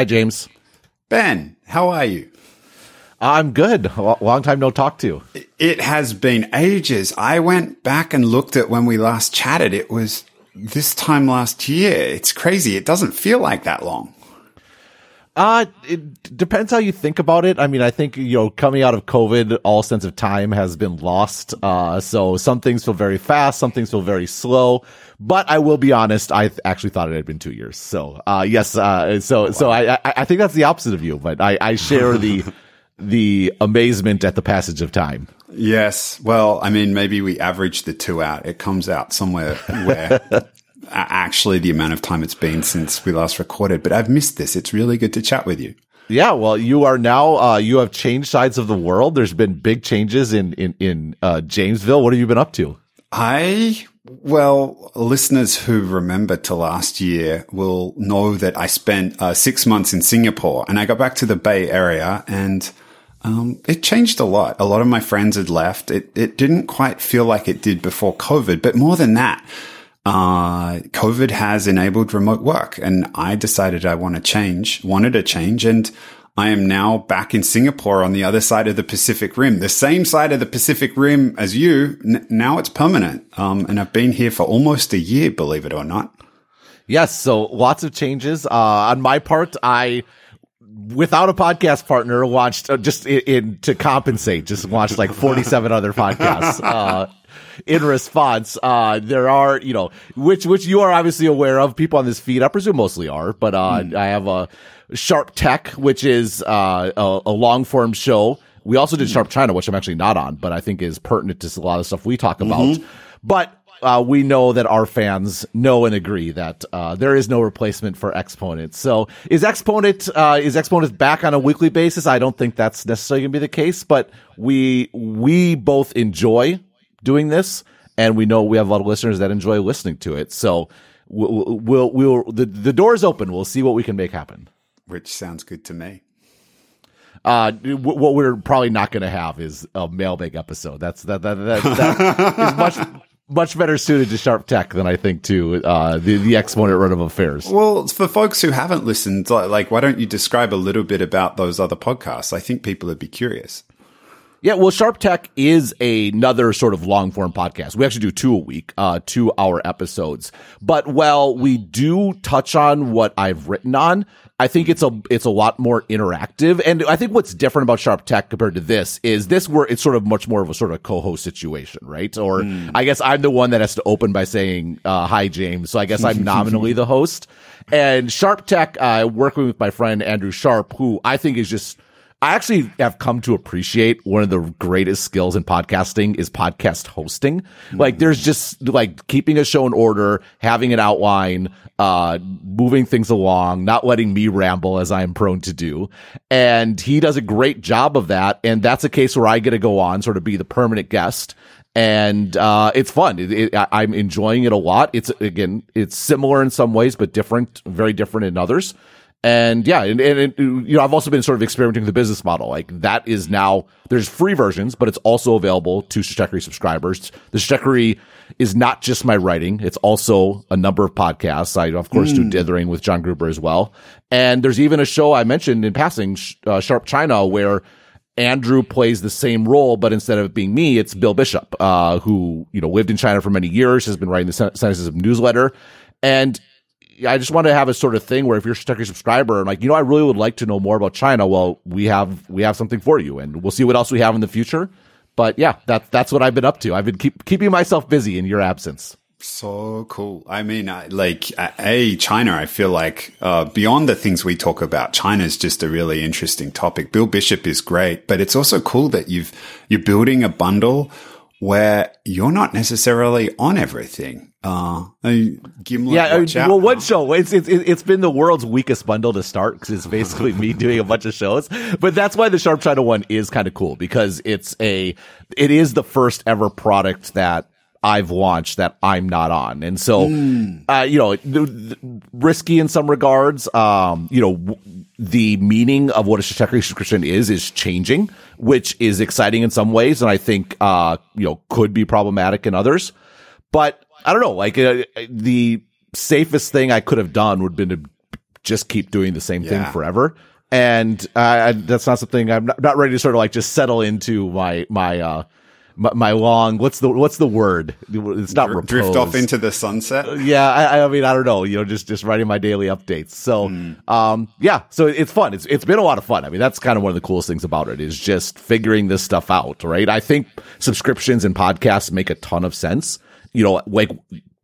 Hi, James. Ben, how are you? I'm good. long time no talk to. You. It has been ages. I went back and looked at when we last chatted. It was this time last year. It's crazy. It doesn't feel like that long. Uh, it depends how you think about it. I mean, I think, you know, coming out of COVID, all sense of time has been lost. Uh, so some things feel very fast, some things feel very slow. But I will be honest, I th- actually thought it had been two years. So, uh, yes, uh, so, wow. so I, I, I, think that's the opposite of you, but I, I share the, the amazement at the passage of time. Yes. Well, I mean, maybe we average the two out. It comes out somewhere where actually the amount of time it's been since we last recorded, but I've missed this. It's really good to chat with you. Yeah, well, you are now uh, you have changed sides of the world. There's been big changes in in in uh, Jamesville. What have you been up to? I well, listeners who remember to last year will know that I spent uh, six months in Singapore, and I got back to the Bay Area, and um, it changed a lot. A lot of my friends had left. It it didn't quite feel like it did before COVID, but more than that uh, COVID has enabled remote work and I decided I want to change, wanted to change. And I am now back in Singapore on the other side of the Pacific Rim, the same side of the Pacific Rim as you. N- now it's permanent. Um, and I've been here for almost a year, believe it or not. Yes. So lots of changes. Uh, on my part, I, without a podcast partner, watched uh, just in, in, to compensate, just watched like 47 other podcasts. Uh, in response. Uh, there are, you know, which, which you are obviously aware of people on this feed. I presume mostly are, but, uh, mm. I have a Sharp Tech, which is, uh, a, a long form show. We also did Sharp China, which I'm actually not on, but I think is pertinent to a lot of stuff we talk about. Mm-hmm. But uh, we know that our fans know and agree that uh, there is no replacement for Exponent. So is Exponent uh, is Exponent back on a weekly basis? I don't think that's necessarily going to be the case, but we we both enjoy doing this, and we know we have a lot of listeners that enjoy listening to it. So we'll, we'll, we'll the, the door's open. We'll see what we can make happen. Which sounds good to me. Uh, what we're probably not going to have is a mailbag episode. That's that that that, that is much much better suited to Sharp Tech than I think to uh, the the exponent run of affairs. Well, for folks who haven't listened, like, why don't you describe a little bit about those other podcasts? I think people would be curious. Yeah, well, Sharp Tech is another sort of long form podcast. We actually do two a week, uh, two hour episodes. But while we do touch on what I've written on, I think it's a it's a lot more interactive. And I think what's different about Sharp Tech compared to this is this where it's sort of much more of a sort of co-host situation, right? Or mm. I guess I'm the one that has to open by saying uh, hi, James. So I guess I'm nominally the host. And Sharp Tech, uh, working with my friend Andrew Sharp, who I think is just I actually have come to appreciate one of the greatest skills in podcasting is podcast hosting. Like there's just like keeping a show in order, having an outline, uh, moving things along, not letting me ramble as I am prone to do. And he does a great job of that. And that's a case where I get to go on, sort of be the permanent guest and uh, it's fun. It, it, I'm enjoying it a lot. It's again, it's similar in some ways, but different, very different in others. And yeah, and, and, and, you know, I've also been sort of experimenting with the business model. Like that is now there's free versions, but it's also available to Stratechery subscribers. The Stratechery is not just my writing; it's also a number of podcasts. I of course mm. do hmm. dithering with John Gruber as well, and there's even a show I mentioned in passing, uh, Sharp China, where Andrew plays the same role, but instead of it being me, it's Bill Bishop, uh, who you know lived in China for many years, has been writing the Sinocism newsletter, and I just want to have a sort of thing where if you're a subscriber and like, you know, I really would like to know more about China. Well, we have, we have something for you and we'll see what else we have in the future. But yeah, that, that's what I've been up to. I've been keep, keeping myself busy in your absence. So cool. I mean, like, a China, I feel like, uh, beyond the things we talk about, China is just a really interesting topic. Bill Bishop is great, but it's also cool that you've, you're building a bundle where you're not necessarily on everything. Uh, Gimlet, yeah. I well, one show. It's, it's it's been the world's weakest bundle to start because it's basically me doing a bunch of shows. But that's why the Sharp China one is kind of cool because it's a it is the first ever product that I've launched that I'm not on. And so, mm. uh, you know, risky in some regards. Um, you know, w- the meaning of what a Stratechery subscription is, is changing, which is exciting in some ways. And I think, uh, you know, could be problematic in others. But I don't know, like uh, the safest thing I could have done would have been to just keep doing the same thing forever. And uh, that's not something I'm not, not ready to sort of like just settle into my my uh my, my long what's the what's the word? It's not Dr- drift off into the sunset. yeah, I, I mean, I don't know, you know, just just writing my daily updates. So, Hmm. um, yeah, so it's fun. It's it's been a lot of fun. I mean, that's kind of one of the coolest things about it is just figuring this stuff out, right? I think subscriptions and podcasts make a ton of sense. You know, like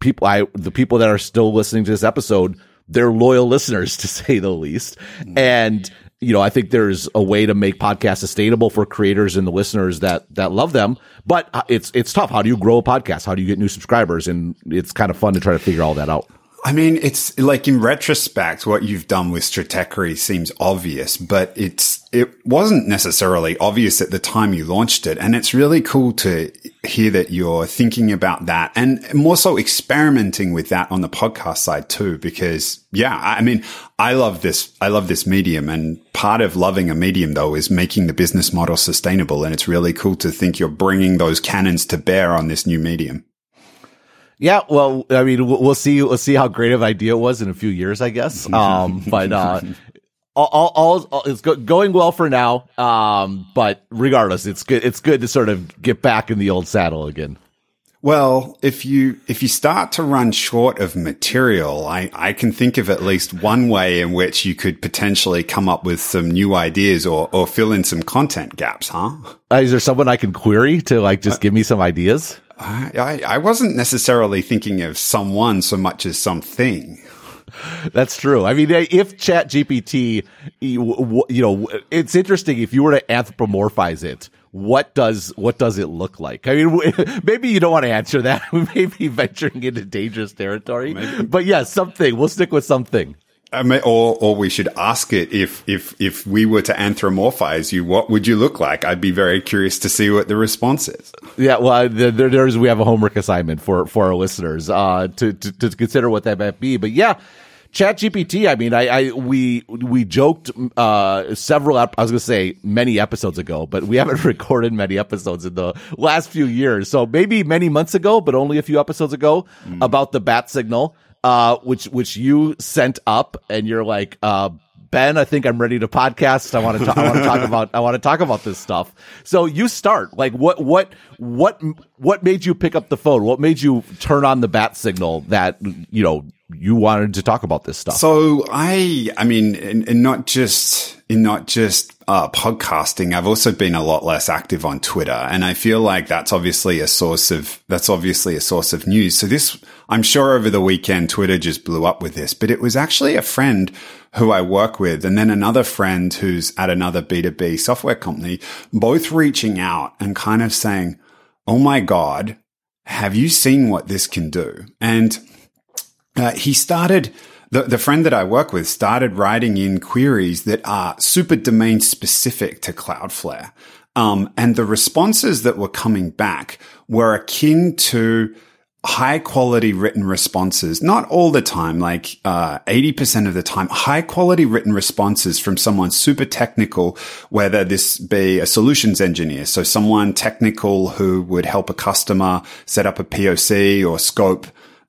people, I the people that are still listening to this episode, they're loyal listeners to say the least, and. You know, I think there's a way to make podcasts sustainable for creators and the listeners that that love them, but uh, it's it's tough. How do you grow a podcast? How do you get new subscribers? And it's kind of fun to try to figure all that out. I mean, it's like in retrospect, what you've done with Stratechery seems obvious, but it's it wasn't necessarily obvious at the time you launched it, and it's really cool to hear that you're thinking about that and more so experimenting with that on the podcast side too. Because yeah, I I mean, I love this. I love this medium, and part of loving a medium though is making the business model sustainable, and it's really cool to think you're bringing those cannons to bear on this new medium. Yeah, well, I mean, we'll see. We'll see how great of an idea it was in a few years, I guess. Um, but uh, all, all, all, all it's go, going well for now. Um, but regardless, it's good. It's good to sort of get back in the old saddle again. Well, if you if you start to run short of material, I, I can think of at least one way in which you could potentially come up with some new ideas or, or fill in some content gaps, huh? Uh, is there someone I can query to like just give me some ideas? I, I, I wasn't necessarily thinking of someone so much as something. That's true. I mean, if Chat GPT, you you know, it's interesting if you were to anthropomorphize it. What does what does it look like? I mean, maybe you don't want to answer that. We may be venturing into dangerous territory. But yeah, something. We'll stick with something. I mean, or or we should ask it if if if we were to anthropomorphize you, what would you look like? I'd be very curious to see what the response is. Yeah, well, there, there's we have a homework assignment for for our listeners uh, to, to to consider what that might be. But yeah, Chat GPT. I mean, I, I we we joked uh, several. Ep- I was going to say many episodes ago, but we haven't recorded many episodes in the last few years. So maybe many months ago, but only a few episodes ago about the bat signal, uh, which which you sent up, and you're like. Uh, Ben, I think I'm ready to podcast. I want to talk, I want to talk about I want to talk about this stuff. So you start. Like what what what what made you pick up the phone? What made you turn on the bat signal that you know you wanted to talk about this stuff? So I, I mean, and, not just in not just uh, podcasting, I've also been a lot less active on Twitter, and I feel like that's obviously a source of that's obviously a source of news. So this, I'm sure, over the weekend, Twitter just blew up with this, but it was actually a friend who I work with, and then another friend who's at another B2B software company, both reaching out and kind of saying, "Oh my god." Have you seen what this can do? And uh, he started the, the friend that I work with started writing in queries that are super domain specific to Cloudflare. Um, and the responses that were coming back were akin to high quality written responses, not all the time, like uh, 80% of the time, high quality written responses from someone super technical, whether this be a solutions engineer. So someone technical who would help a customer set up a POC or scope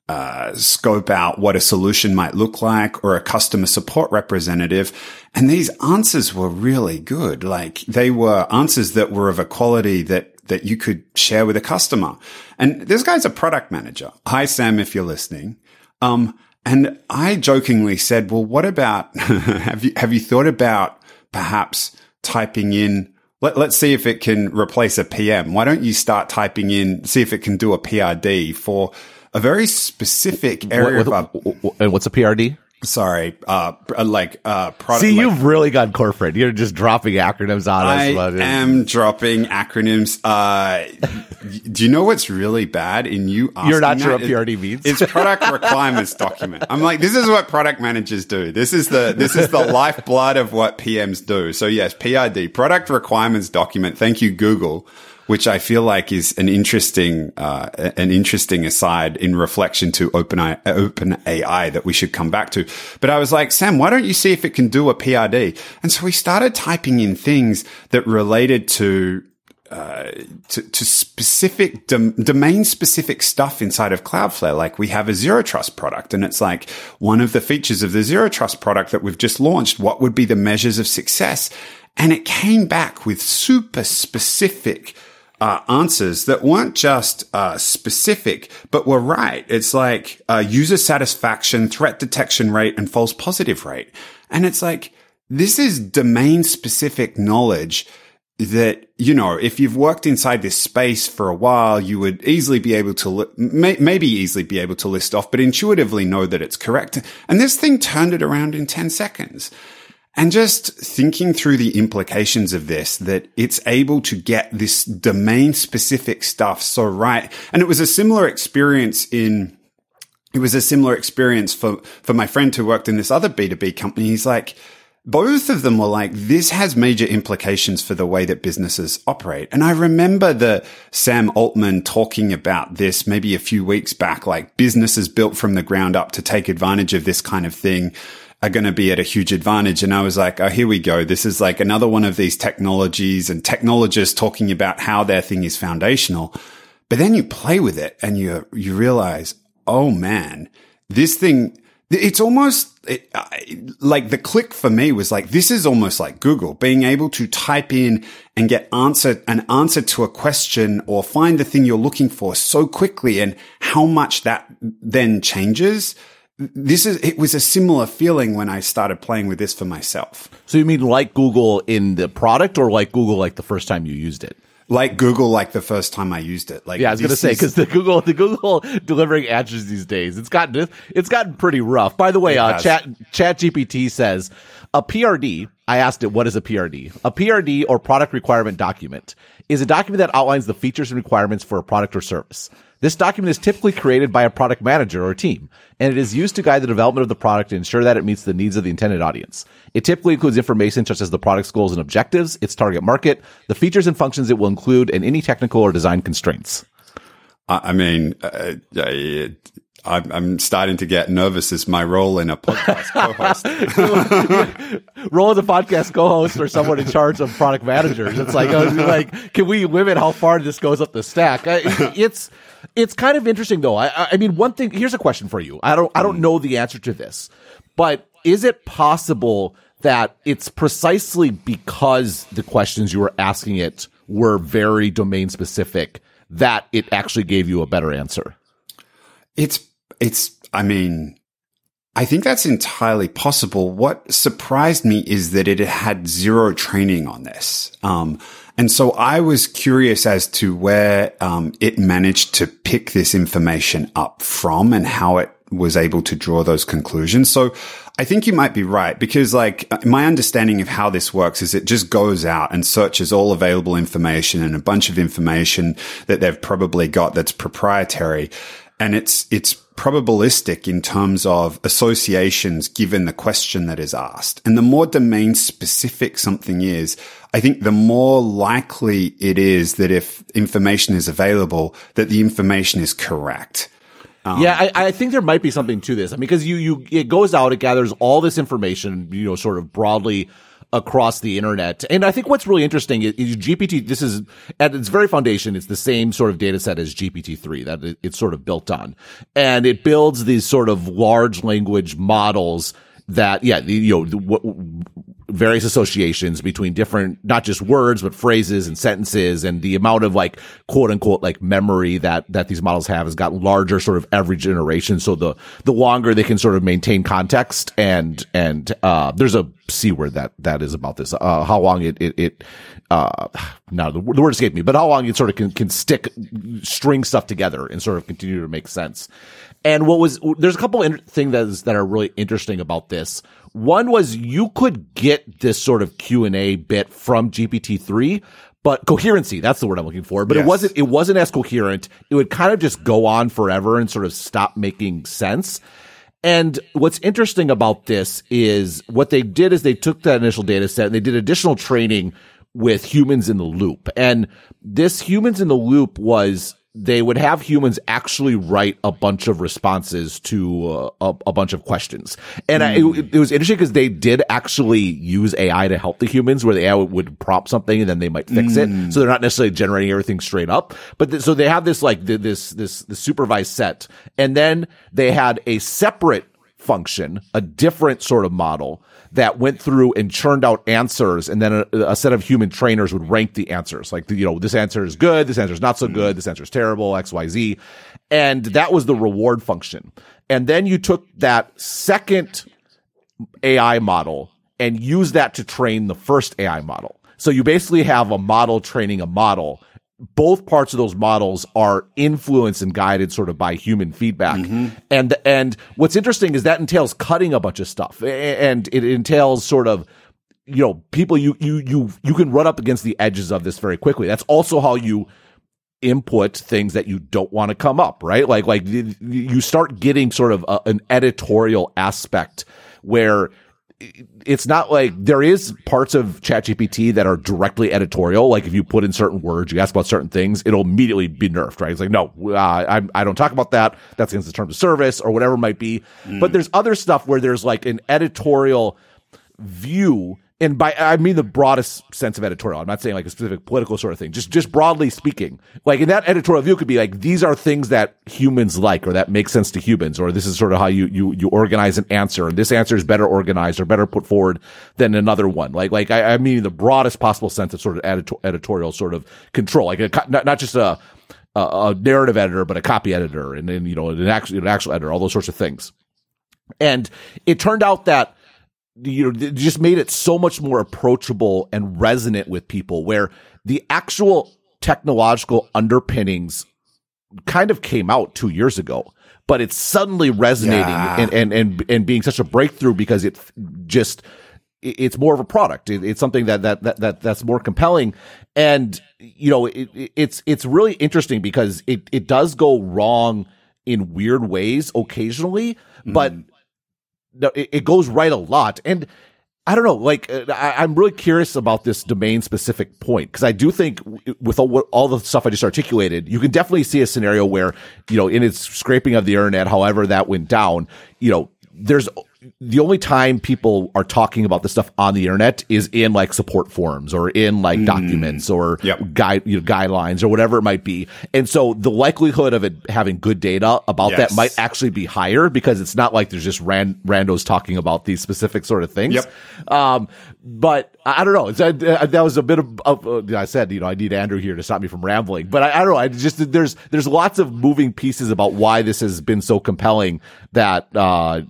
uh, scope out what a solution might look like or a customer support representative. And these answers were really good. Like they were answers that were of a quality that that you could share with a customer. And this guy's a product manager. Hi, Sam, if you're listening. Um, and I jokingly said, well, what about, have you, have you thought about perhaps typing in, let, let's see if it can replace a PM. Why don't you start typing in, see if it can do a PRD for a very specific area What- of, what- and what's a PRD? sorry, uh, like, uh, product. See, like- you've really gone corporate. You're just dropping acronyms on us. I am dropping acronyms. Uh, do you know what's really bad in you? You're not sure what PRD means? It's product requirements document. I'm like, this is what product managers do. This is the this is the lifeblood of what PMs do. So yes, PRD, product requirements document. Thank you, Google. Which I feel like is an interesting, uh, an interesting aside in reflection to open open AI that we should come back to. But I was like, Sam, why don't you see if it can do a PRD? And so we started typing in things that related to uh, to, to, specific dom- domain specific stuff inside of Cloudflare. Like we have a zero trust product and it's like one of the features of the zero trust product that we've just launched. What would be the measures of success? And it came back with super specific uh, answers that weren't just uh, specific, but were right. It's like uh, user satisfaction, threat detection rate, and false positive rate. And it's like, this is domain specific knowledge that, you know, if you've worked inside this space for a while, you would easily be able to, li- may- maybe easily be able to list off, but intuitively know that it's correct. And this thing turned it around in 10 seconds. And just thinking through the implications of this, that it's able to get this domain specific stuff so right. And it was a similar experience in, it was a similar experience for, for my friend who worked in this other B2B company. He's like, both of them were like, this has major implications for the way that businesses operate. And I remember the Sam Altman talking about this maybe a few weeks back, like businesses built from the ground up to take advantage of this kind of thing are going to be at a huge advantage. And I was like, oh, here we go. This is like another one of these technologies and technologists talking about how their thing is foundational. But then you play with it and you, you realize, oh man, this thing, it's almost it, like the click for me was like, this is almost like Google being able to type in and get answer, an answer to a question or find the thing you're looking for so quickly and how much that then changes this is it was a similar feeling when I started playing with this for myself. So you mean like Google in the product or like Google like the first time you used it? Like Google like the first time I used it. Like Yeah, I was going to say cuz the Google the Google delivering answers these days, it's gotten it's gotten pretty rough. By the way, uh, chat chat GPT says a PRD, I asked it what is a PRD? A PRD or product requirement document is a document that outlines the features and requirements for a product or service. This document is typically created by a product manager or team, and it is used to guide the development of the product to ensure that it meets the needs of the intended audience. It typically includes information such as the product's goals and objectives, its target market, the features and functions it will include, and any technical or design constraints. I mean, uh, I'm, I'm, starting to get nervous as my role in a podcast co-host. role as a podcast co-host or someone in charge of product managers. It's like, uh, like, can we limit how far this goes up the stack? It's, it's kind of interesting though. I, I mean, one thing, here's a question for you. I don't, I don't know the answer to this, but is it possible that it's precisely because the questions you were asking it were very domain specific that it actually gave you a better answer? It's, it's, I mean, I think that's entirely possible. What surprised me is that it had zero training on this. Um, and so I was curious as to where um, it managed to pick this information up from and how it was able to draw those conclusions. So I think you might be right because like my understanding of how this works is it just goes out and searches all available information and a bunch of information that they've probably got that's proprietary and it's it's probabilistic in terms of associations given the question that is asked. And the more domain specific something is, I think the more likely it is that if information is available, that the information is correct. Um, yeah, I, I, think there might be something to this. I mean, because you, you, it goes out, it gathers all this information, you know, sort of broadly across the internet. And I think what's really interesting is, GPT, this is at its very foundation, it's the same sort of data set as GPT-3 that it, it's sort of built on. And it builds these sort of large language models that, yeah, you know, the, what, various associations between different, not just words, but phrases and sentences and the amount of like quote unquote like memory that, that these models have has gotten larger sort of every generation. So the, the longer they can sort of maintain context and, and, uh, there's a C word that, that is about this, uh, how long it, it, it, uh, now the, the word escaped me, but how long it sort of can, can stick, string stuff together and sort of continue to make sense. And what was, there's a couple of things that, is, that are really interesting about this. One was you could get this sort of Q and A bit from GPT-3, but coherency, that's the word I'm looking for. But yes. it wasn't, it wasn't as coherent. It would kind of just go on forever and sort of stop making sense. And what's interesting about this is what they did is they took that initial data set and they did additional training with humans in the loop. And this humans in the loop was they would have humans actually write a bunch of responses to uh, a, a, bunch of questions. And mm. I, it, it, was interesting because they did actually use AI to help the humans where the AI would prompt something and then they might fix mm. it. So they're not necessarily generating everything straight up. But th- so they have this like th- this, this, this supervised set. And then they had a separate function, a different sort of model that went through and churned out answers and then a, a, set of human trainers would rank the answers. Like you know this answer is good this answer is not so mm. good this answer is terrible xyz and that was the reward function. And then you took that second ai model and used that to train the first ai model. So you basically have a model training a model both parts of those models are influenced and guided sort of by human feedback. Mm-hmm. And, and what's interesting is that entails cutting a bunch of stuff and it entails sort of, you know, people you, you, you, you can run up against the edges of this very quickly. That's also how you input things that you don't want to come up, right? Like, like you start getting sort of a, an editorial aspect where it's not like there is parts of ChatGPT that are directly editorial. Like if you put in certain words, you ask about certain things, it'll immediately be nerfed, right? It's like, no, uh, I, I don't talk about that. That's against the terms of service or whatever it might be. Mm. But there's other stuff where there's like an editorial view and by I mean the broadest sense of editorial. I'm not saying like a specific political sort of thing. Just just broadly speaking, like in that editorial view could be like these are things that humans like or that make sense to humans, or this is sort of how you you you organize an answer, and this answer is better organized or better put forward than another one. Like like I, I mean the broadest possible sense of sort of editor, editorial sort of control, like a, not not just a, a narrative editor, but a copy editor, and then you know an actual an actual editor, all those sorts of things. And it turned out that you know, just made it so much more approachable and resonant with people where the actual technological underpinnings kind of came out two years ago, but it's suddenly resonating yeah. and, and, and, and being such a breakthrough because it just, it's more of a product. it's something that, that, that, that, that's more compelling. And, you know, it, it's, it's really interesting because it, it does go wrong in weird ways occasionally, but mm it, it goes right a lot. And I don't know, like uh, I, am really curious about this domain specific point because I do think with all, all, the stuff I just articulated, you can definitely see a scenario where you know in its scraping of the internet, however that went down, you know, there's the only time people are talking about this stuff on the internet is in like support forums or in like mm. documents or yep. guide you know, guidelines or whatever it might be. And so the likelihood of it having good data about yes. that might actually be higher because it's not like there's just ran- randos talking about these specific sort of things. Yep. Um, but I don't know. Uh, that was a bit of, of uh, I said, you know, I need Andrew here to stop me from rambling, but I, I, don't know. I just, there's, there's lots of moving pieces about why this has been so compelling that, uh,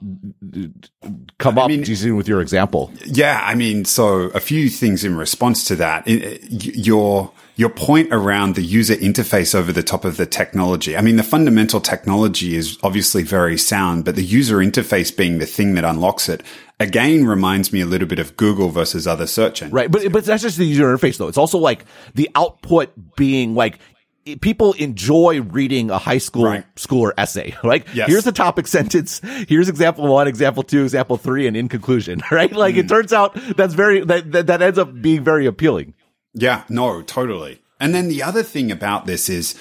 come I up mean, with your example. Yeah. I mean, so a few things in response to that. Your, your point around the user interface over the top of the technology. I mean, the fundamental technology is obviously very sound, but the user interface being the thing that unlocks it again reminds me a little bit of Google versus other search engines. Right. But, but that's just the user interface though. It's also like the output being like, people enjoy reading a high school right. schooler essay. Like, yes. here's the topic sentence. Here's example one, example two, example three, and in conclusion, right? Like, mm. it turns out that's very, that, that, that ends up being very appealing. Yeah, no, totally. And then the other thing about this is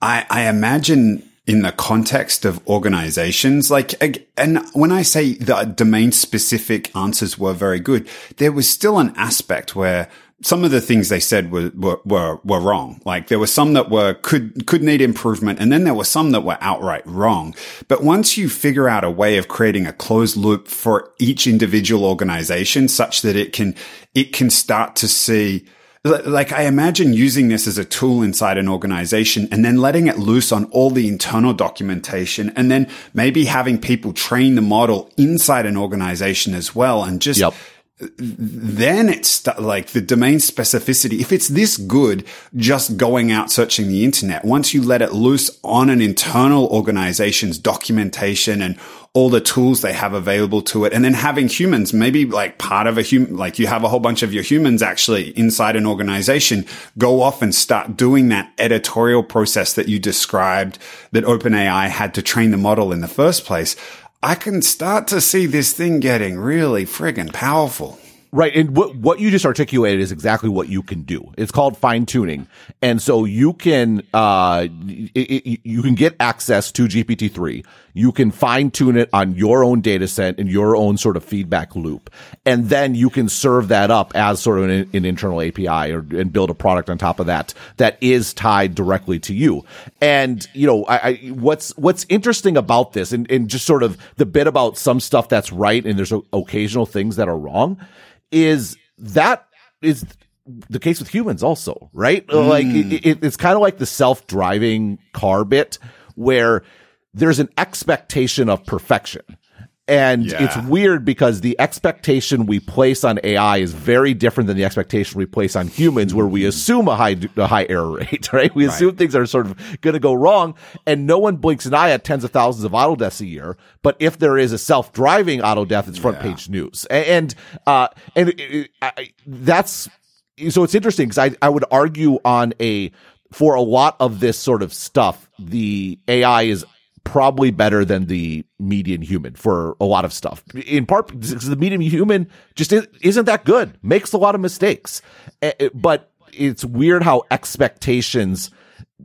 I, I imagine in the context of organizations. Like, and when I say the domain specific answers were very good, there was still an aspect where some of the things they said were, were, were, were, wrong. Like there were some that were, could, could need improvement. And then there were some that were outright wrong. But once you figure out a way of creating a closed loop for each individual organization such that it can, it can start to see, like I imagine using this as a tool inside an organization and then letting it loose on all the internal documentation and then maybe having people train the model inside an organization as well and just yep then it's like the domain specificity. If it's this good, just going out searching the internet, once you let it loose on an internal organization's documentation and all the tools they have available to it, and then having humans, maybe like part of a human, like you have a whole bunch of your humans actually inside an organization go off and start doing that editorial process that you described that OpenAI had to train the model in the first place. I can start to see this thing getting really friggin' powerful. Right. And what, what you just articulated is exactly what you can do. It's called fine tuning. And so you can, uh, it, it, you can get access to GPT-3. You can fine tune it on your own data set and your own sort of feedback loop. And then you can serve that up as sort of an, an internal API or, and build a product on top of that that is tied directly to you. And, you know, I, I what's, what's interesting about this and, and just sort of the bit about some stuff that's right and there's occasional things that are wrong is that is the case with humans also, right? Mm. Like it, it, it's kind of like the self-driving car bit where there's an expectation of perfection. And yeah. it's weird because the expectation we place on AI is very different than the expectation we place on humans, where we assume a high a high error rate, right? We right. assume things are sort of going to go wrong, and no one blinks an eye at tens of thousands of auto deaths a year. But if there is a self driving auto death, it's front yeah. page news, and uh, and it, I, that's so it's interesting because I I would argue on a for a lot of this sort of stuff, the AI is probably better than the median human for a lot of stuff. In part because the median human just isn't that good, makes a lot of mistakes. But it's weird how expectations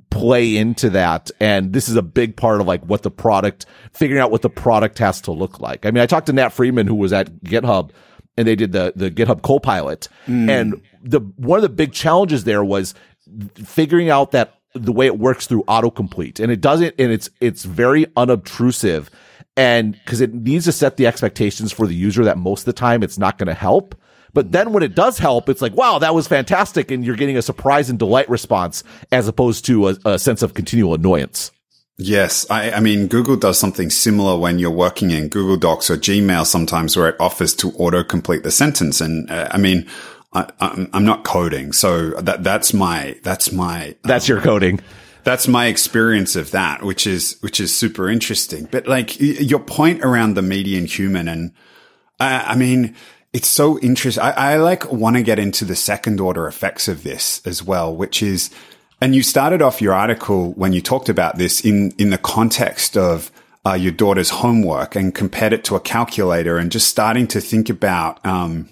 play into that. And this is a big part of like what the product, figuring out what the product has to look like. I mean, I talked to Nat Friedman, who was at GitHub and they did the, the GitHub Copilot. Mm. And the, one of the big challenges there was figuring out that the way it works through autocomplete. And it doesn't and it's it's very unobtrusive. And because it needs to set the expectations for the user that most of the time it's not going to help. But then when it does help it's like wow that was fantastic. And you're getting a surprise and delight response as opposed to a, a sense of continual annoyance. Yes. I, I, mean, Google does something similar when you're working in Google Docs or Gmail sometimes where it offers to autocomplete the sentence. And uh, I mean, I, am not coding, so that that's my that's my that's um, your coding. That's my experience of that, which is which is super interesting. But like your point around the median human, and I, I mean, it's so interesting. I, I like want to get into the second order effects of this as well, which is, and you started off your article when you talked about this in in the context of uh, your daughter's homework and compared it to a calculator, and just starting to think about. Um,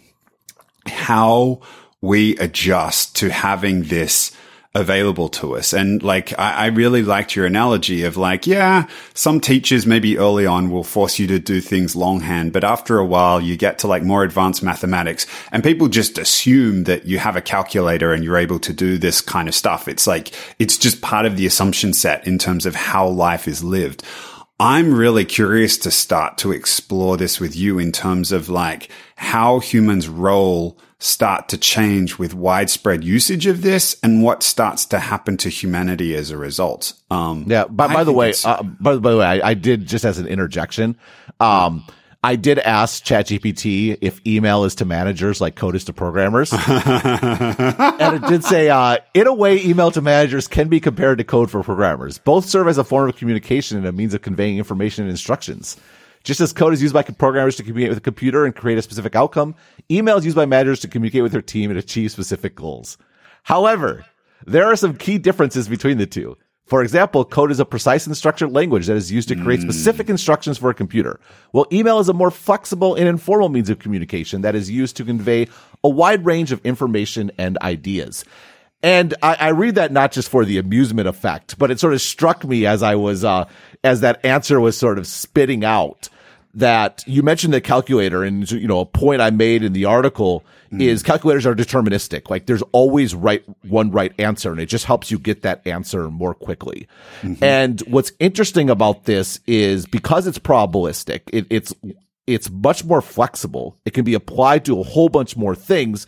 how we adjust to having this available to us. And like, I, I, really liked your analogy of like, yeah, some teachers maybe early on will force you to do things longhand, but after a while you get to like more advanced mathematics and people just assume that you have a calculator and you're able to do this kind of stuff. It's like, it's just part of the assumption set in terms of how life is lived. I'm really curious to start to explore this with you in terms of like how humans' role start to change with widespread usage of this and what starts to happen to humanity as a result. Um, yeah. By, by the way, uh, by, by, the way, I, I, did just as an interjection. Um, I did ask ChatGPT if email is to managers like code is to programmers. and it did say, uh, in a way, email to managers can be compared to code for programmers. Both serve as a form of communication and a means of conveying information and instructions. Just as code is used by programmers to communicate with a computer and create a specific outcome, email is used by managers to communicate with their team and achieve specific goals. However, there are some key differences between the two. For example, code is a precise and structured language that is used to create mm. specific instructions for a computer, while email is a more flexible and informal means of communication that is used to convey a wide range of information and ideas. And I, I, read that not just for the amusement effect, but it sort of struck me as I was, uh, as that answer was sort of spitting out that you mentioned the calculator and, you know, a point I made in the article mm. is calculators are deterministic. Like there's always right, one right answer and it just helps you get that answer more quickly. Mm-hmm. And what's interesting about this is because it's probabilistic, it, it's, it's much more flexible. It can be applied to a whole bunch more things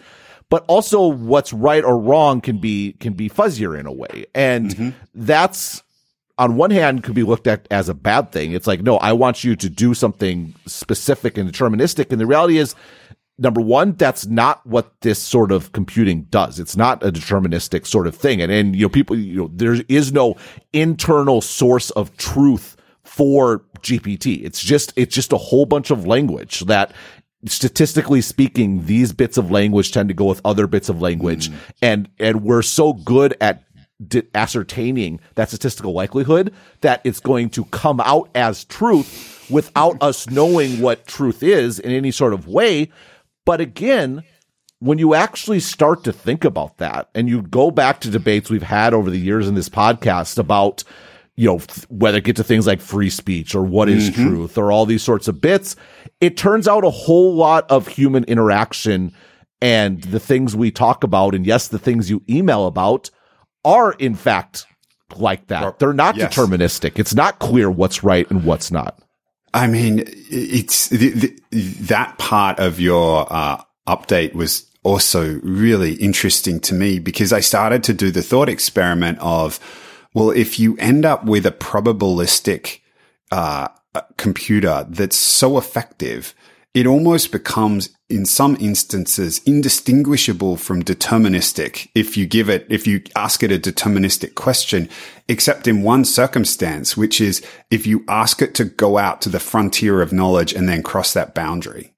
but also what's right or wrong can be can be fuzzier in a way and mm-hmm. that's on one hand could be looked at as a bad thing. It's like, no, I want you to do something specific and deterministic. And the reality is, number one, that's not what this sort of computing does. It's not a deterministic sort of thing. And, and, you know, people, you know, there is no internal source of truth for GPT. It's just, it's just a whole bunch of language that statistically speaking, these bits of language tend to go with other bits of language. Mm. And, and we're so good at ascertaining that statistical likelihood that it's going to come out as truth without us knowing what truth is in any sort of way. But again, when you actually start to think about that and you go back to debates we've had over the years in this podcast about, you know, th- whether it get to things like free speech or what is Mm-hmm. truth or all these sorts of bits, it turns out a whole lot of human interaction and the things we talk about and yes, the things you email about are in fact like that. They're not yes. deterministic. It's not clear what's right and what's not. I mean, it's the, the, that part of your uh, update was also really interesting to me because I started to do the thought experiment of, well, if you end up with a probabilistic uh, computer that's so effective, it almost becomes, in some instances, indistinguishable from deterministic if you give it, if you ask it a deterministic question, except in one circumstance, which is if you ask it to go out to the frontier of knowledge and then cross that boundary.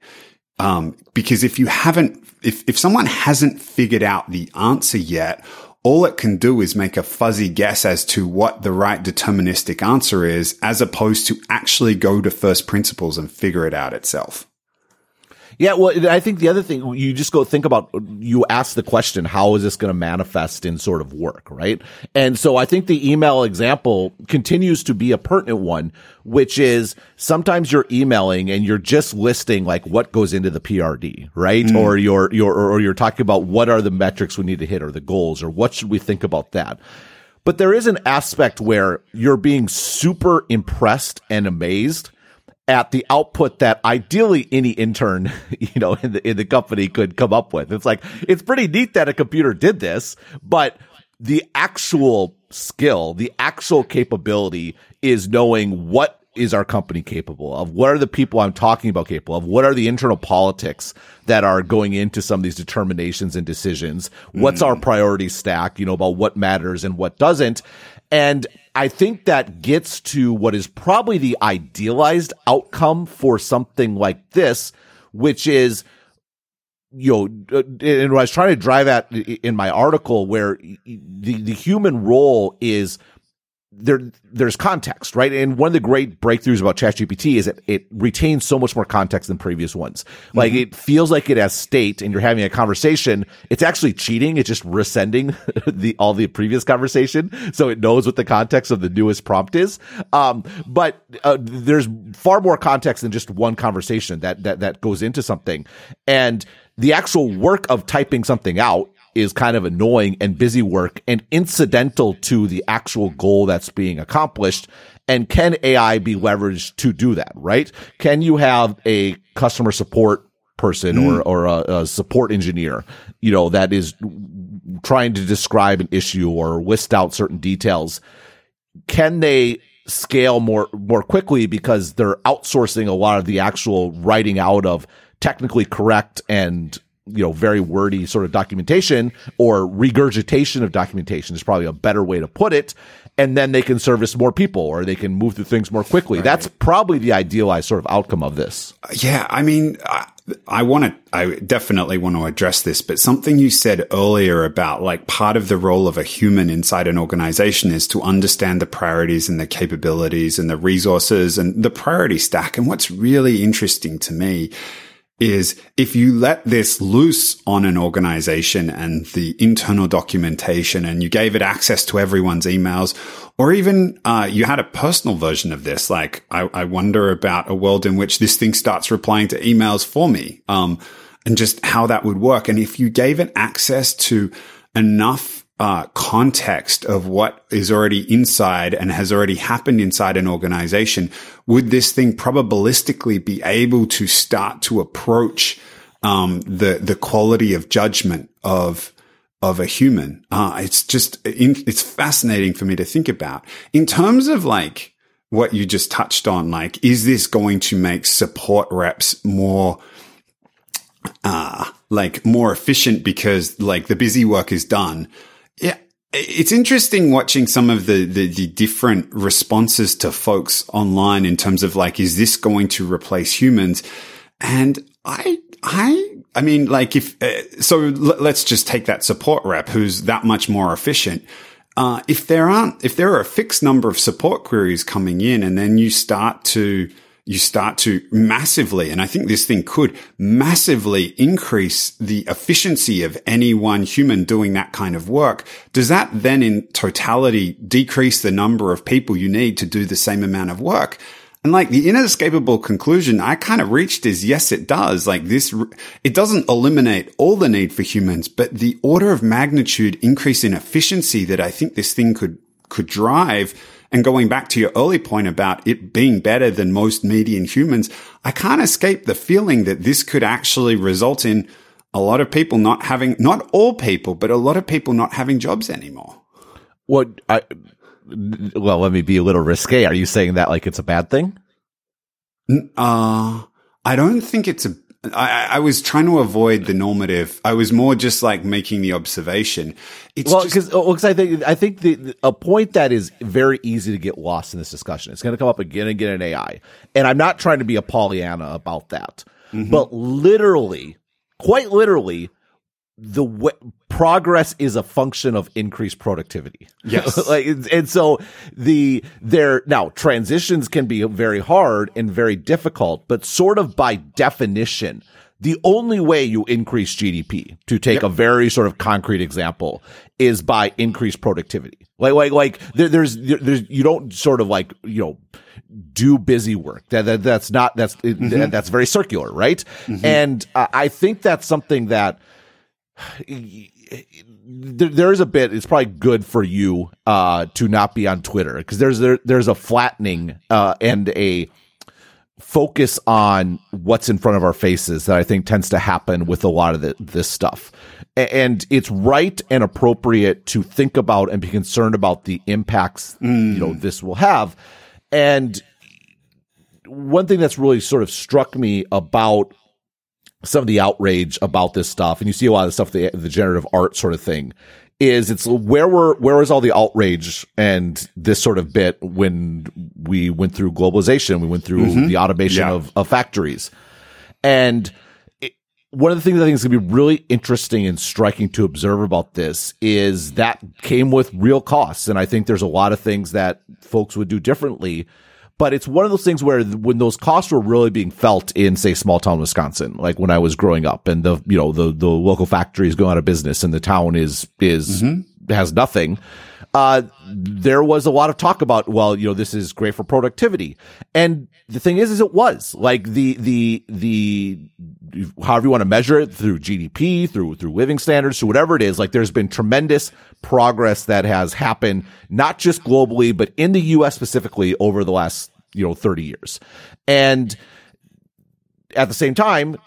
Um, because if you haven't, if, if someone hasn't figured out the answer yet, all it can do is make a fuzzy guess as to what the right deterministic answer is, as opposed to actually go to first principles and figure it out itself. Yeah, well, I think the other thing you just go think about, you ask the question, how is this going to manifest in sort of work, right? And so I think the email example continues to be a pertinent one, which is sometimes you're emailing and you're just listing like what goes into the PRD, right? Mm. Or you're, you're, or you're talking about what are the metrics we need to hit or the goals or what should we think about that? But there is an aspect where you're being super impressed and amazed at the output that ideally any intern, you know, in the in the company could come up with. It's like it's pretty neat that a computer did this, but the actual skill, the actual capability is knowing what is our company capable of? What are the people I'm talking about capable of? What are the internal politics that are going into some of these determinations and decisions? What's our mm. priority stack, you know, about what matters and what doesn't? And I think that gets to what is probably the idealized outcome for something like this, which is, you know, and what I was trying to drive at in my article where the, the human role is there there's context, right? And one of the great breakthroughs about ChatGPT is that it retains so much more context than previous ones. Like it feels like it has state and you're having a conversation. It's actually cheating. It's just resending the all the previous conversation. So it knows what the context of the newest prompt is. Um, but uh, there's far more context than just one conversation that that that goes into something. And the actual work of typing something out is kind of annoying and busy work and incidental to the actual goal that's being accomplished. And can AI be leveraged to do that, right? Can you have a customer support person or, mm. or a, a support engineer, you know, that is trying to describe an issue or list out certain details? Can they scale more, more quickly because they're outsourcing a lot of the actual writing out of technically correct and you know, very wordy sort of documentation or regurgitation of documentation is probably a better way to put it. And then they can service more people or they can move through things more quickly. That's probably the idealized sort of outcome of this. Yeah, I mean, I, I want to, I definitely want to address this, but something you said earlier about like part of the role of a human inside an organization is to understand the priorities and the capabilities and the resources and the priority stack. And what's really interesting to me is if you let this loose on an organization and the internal documentation and you gave it access to everyone's emails, or even uh, you had a personal version of this, like I, I, wonder about a world in which this thing starts replying to emails for me, um, and just how that would work. And if you gave it access to enough uh, context of what is already inside and has already happened inside an organization, would this thing probabilistically be able to start to approach um, the the quality of judgment of of a human? Uh, it's just it's fascinating for me to think about in terms of like what you just touched on. Like, is this going to make support reps more? Uh, like more efficient because like the busy work is done. It's interesting watching some of the, the, the, different responses to folks online in terms of like, is this going to replace humans? And I, I, I mean, like if, uh, so l- let's just take that support rep who's that much more efficient. Uh, if there aren't, if there are a fixed number of support queries coming in and then you start to, you start to massively, and I think this thing could massively increase the efficiency of any one human doing that kind of work. Does that then in totality decrease the number of people you need to do the same amount of work? And like the inescapable conclusion I kind of reached is yes, it does. Like this, it doesn't eliminate all the need for humans, but the order of magnitude increase in efficiency that I think this thing could, could drive. And going back to your early point about it being better than most median humans, I can't escape the feeling that this could actually result in a lot of people not having, not all people, but a lot of people not having jobs anymore. What I, well, let me be a little risque. Are you saying that like it's a bad thing? Uh, I don't think it's a. I, I was trying to avoid the normative. I was more just like making the observation. It's well, because well, I think I think the, a point that is very easy to get lost in this discussion. It's going to come up again and again in AI, and I'm not trying to be a Pollyanna about that, mm-hmm. but literally, quite literally, the w- progress is a function of increased productivity. Yes. like, and so the, there, now transitions can be very hard and very difficult, but sort of by definition, the only way you increase GDP, to take yep. a very sort of concrete example, is by increased productivity. Like, like, like there, there's, there's, you don't sort of like, you know, do busy work. That, that that's not, that's, mm-hmm. that's very circular, right? Mm-hmm. And uh, I think that's something that, there, there is a bit. It's probably good for you uh, to not be on Twitter because there's there, there's a flattening uh, and a focus on what's in front of our faces that I think tends to happen with a lot of the, this stuff. And it's right and appropriate to think about and be concerned about the impacts mm. you know this will have. And one thing that's really sort of struck me about some of the outrage about this stuff, and you see a lot of the stuff, the, the generative art sort of thing, is it's where were where was all the outrage and this sort of bit when we went through globalization, we went through mm-hmm. the automation yeah. of, of factories, and it, one of the things I think is going to be really interesting and striking to observe about this is that came with real costs, and I think there's a lot of things that folks would do differently but it's one of those things where when those costs were really being felt in, say, small town Wisconsin, like when I was growing up and the, you know, the, the local factory is going out of business and the town is, is, mm-hmm. Has nothing. Uh, there was a lot of talk about, well, you know, this is great for productivity. And the thing is, is it was like the, the, the, however you want to measure it through GDP, through, through living standards, through whatever it is, like there's been tremendous progress that has happened, not just globally, but in the U.S. specifically over the last you know, 30 years. And at the same time,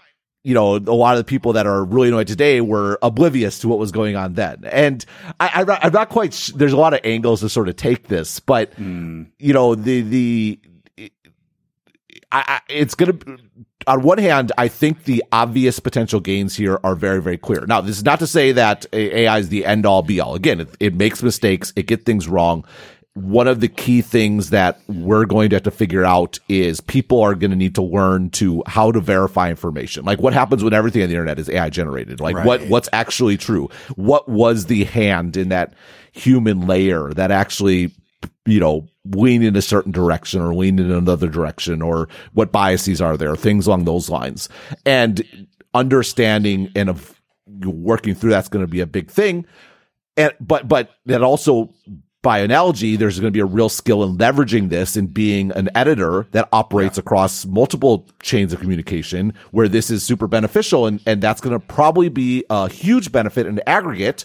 you know, a lot of the people that are really annoyed today were oblivious to what was going on then. And I, am not, I'm not quite, sh- there's a lot of angles to sort of take this, but, mm. you know, the, the, I, I, it's going to, on one hand, I think the obvious potential gains here are very, very clear. Now, this is not to say that AI is the end all be all. Again, it, it makes mistakes. It gets things wrong one of the key things that we're going to have to figure out is people are going to need to learn to how to verify information. Like what happens when everything on the internet is AI generated? Like right. what, what's actually true? What was the hand in that human layer that actually, you know, lean in a certain direction or lean in another direction or what biases are there? Things along those lines and understanding and of working through that's going to be a big thing. And, but, but that also by analogy, there's going to be a real skill in leveraging this and being an editor that operates yeah. across multiple chains of communication where this is super beneficial. And, and that's going to probably be a huge benefit in aggregate.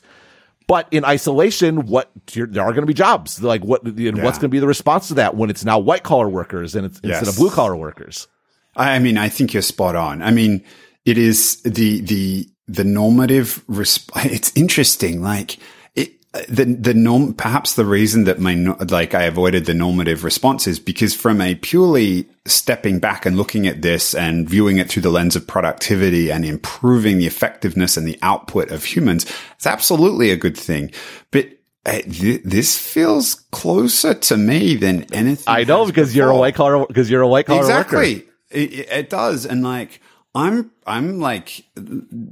But in isolation, what there are going to be jobs like what yeah. what's going to be the response to that when it's now white collar workers and it's yes. instead of blue collar workers. I mean, I think you're spot on. I mean, it is the the the normative. Resp- it's interesting, like the the norm perhaps the reason that my like I avoided the normative response is because from a purely stepping back and looking at this and viewing it through the lens of productivity and improving the effectiveness and the output of humans, it's absolutely a good thing. But uh, th- this feels closer to me than anything. I know because before. you're a white collar because you're a white collar exactly. Worker. It, it does, and like I'm I'm like,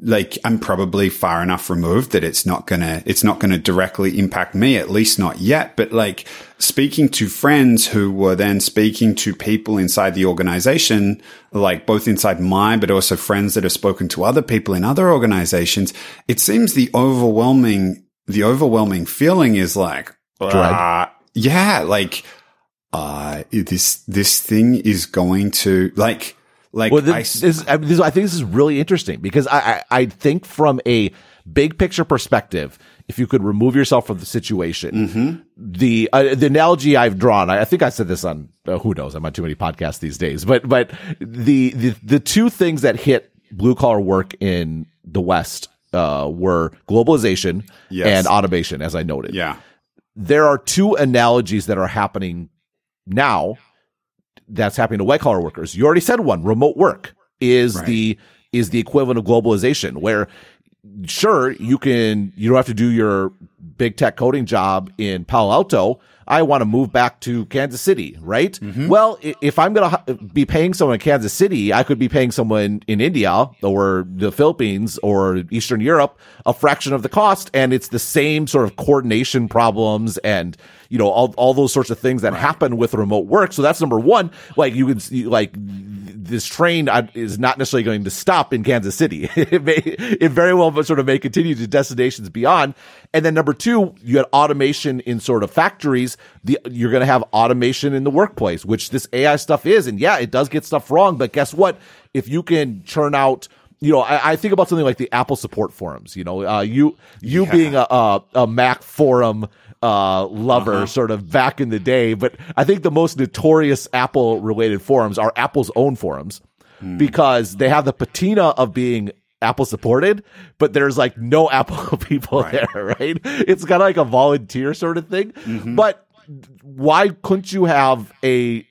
like I'm probably far enough removed that it's not gonna, it's not gonna directly impact me, at least not yet. But like speaking to friends who were then speaking to people inside the organization, like both inside mine, but also friends that have spoken to other people in other organizations, it seems the overwhelming, the overwhelming feeling is like, uh, yeah, like, uh, this, this thing is going to like, like, well, this, I, this, I, this, I think this is really interesting because I, I, I, think from a big picture perspective, if you could remove yourself from the situation, mm-hmm. the uh, the analogy I've drawn, I, I, think I said this on uh, who knows, I'm on too many podcasts these days, but but the the the two things that hit blue collar work in the West uh, were globalization yes. and automation, as I noted. Yeah, there are two analogies that are happening now that's happening to white collar workers. You already said one. Remote work is right. the is the equivalent of globalization, where sure you can you don't have to do your big tech coding job in Palo Alto. I want to move back to Kansas City, right? Mm-hmm. Well, if I'm going to be paying someone in Kansas City, I could be paying someone in India or the Philippines or Eastern Europe a fraction of the cost. And it's the same sort of coordination problems and you know, all, all those sorts of things that right. happen with remote work. So that's number one. Like you can see, like this train is not necessarily going to stop in Kansas City. it may, it very well sort of may continue to destinations beyond. And then number two, you had automation in sort of factories. The, you're going to have automation in the workplace, which this AI stuff is. And yeah, it does get stuff wrong, but guess what? If you can churn out you know, I, I, think about something like the Apple support forums. You know, uh, you you yeah. being a, a, a Mac forum uh, lover uh-huh. sort of back in the day. But I think the most notorious Apple related forums are Apple's own forums hmm. because they have the patina of being Apple supported, but there's like no Apple people right. there, right? It's kind of like a volunteer sort of thing. Mm-hmm. But why couldn't you have a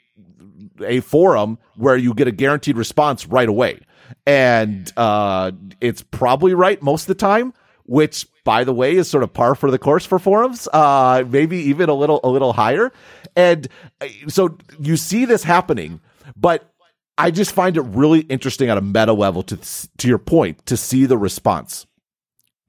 a forum where you get a guaranteed response right away? And uh, it's probably right most of the time, which by the way, is sort of par for the course for forums, uh, maybe even a little, a little higher. And uh, so you see this happening, but I just find it really interesting at a meta level to, to your point, to see the response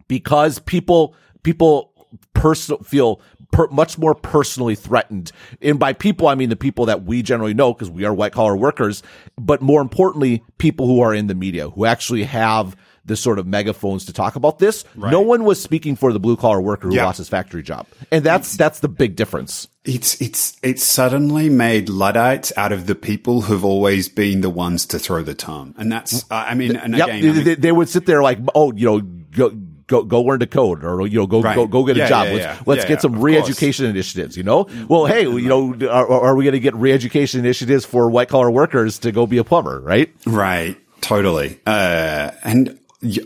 because people, people personal feel per, much more personally threatened. And by people, I mean the people that we generally know because we are white collar workers, but more importantly, people who are in the media who actually have the sort of megaphones to talk about this. Right. No one was speaking for the blue collar worker who lost his factory job, and that's it's, that's the big difference. It's it's it's suddenly made luddites out of the people who've always been the ones to throw the term, and that's uh, I mean, and yep. again, they, I mean, they, would sit there like, oh, you know, go go go learn to code or you know go right. go go get a job. Yeah, let's yeah, let's yeah, get some re-education initiatives. You know, well, hey, you know, are, are we going to get re-education initiatives for white collar workers to go be a plumber? Right, right, totally. Uh, and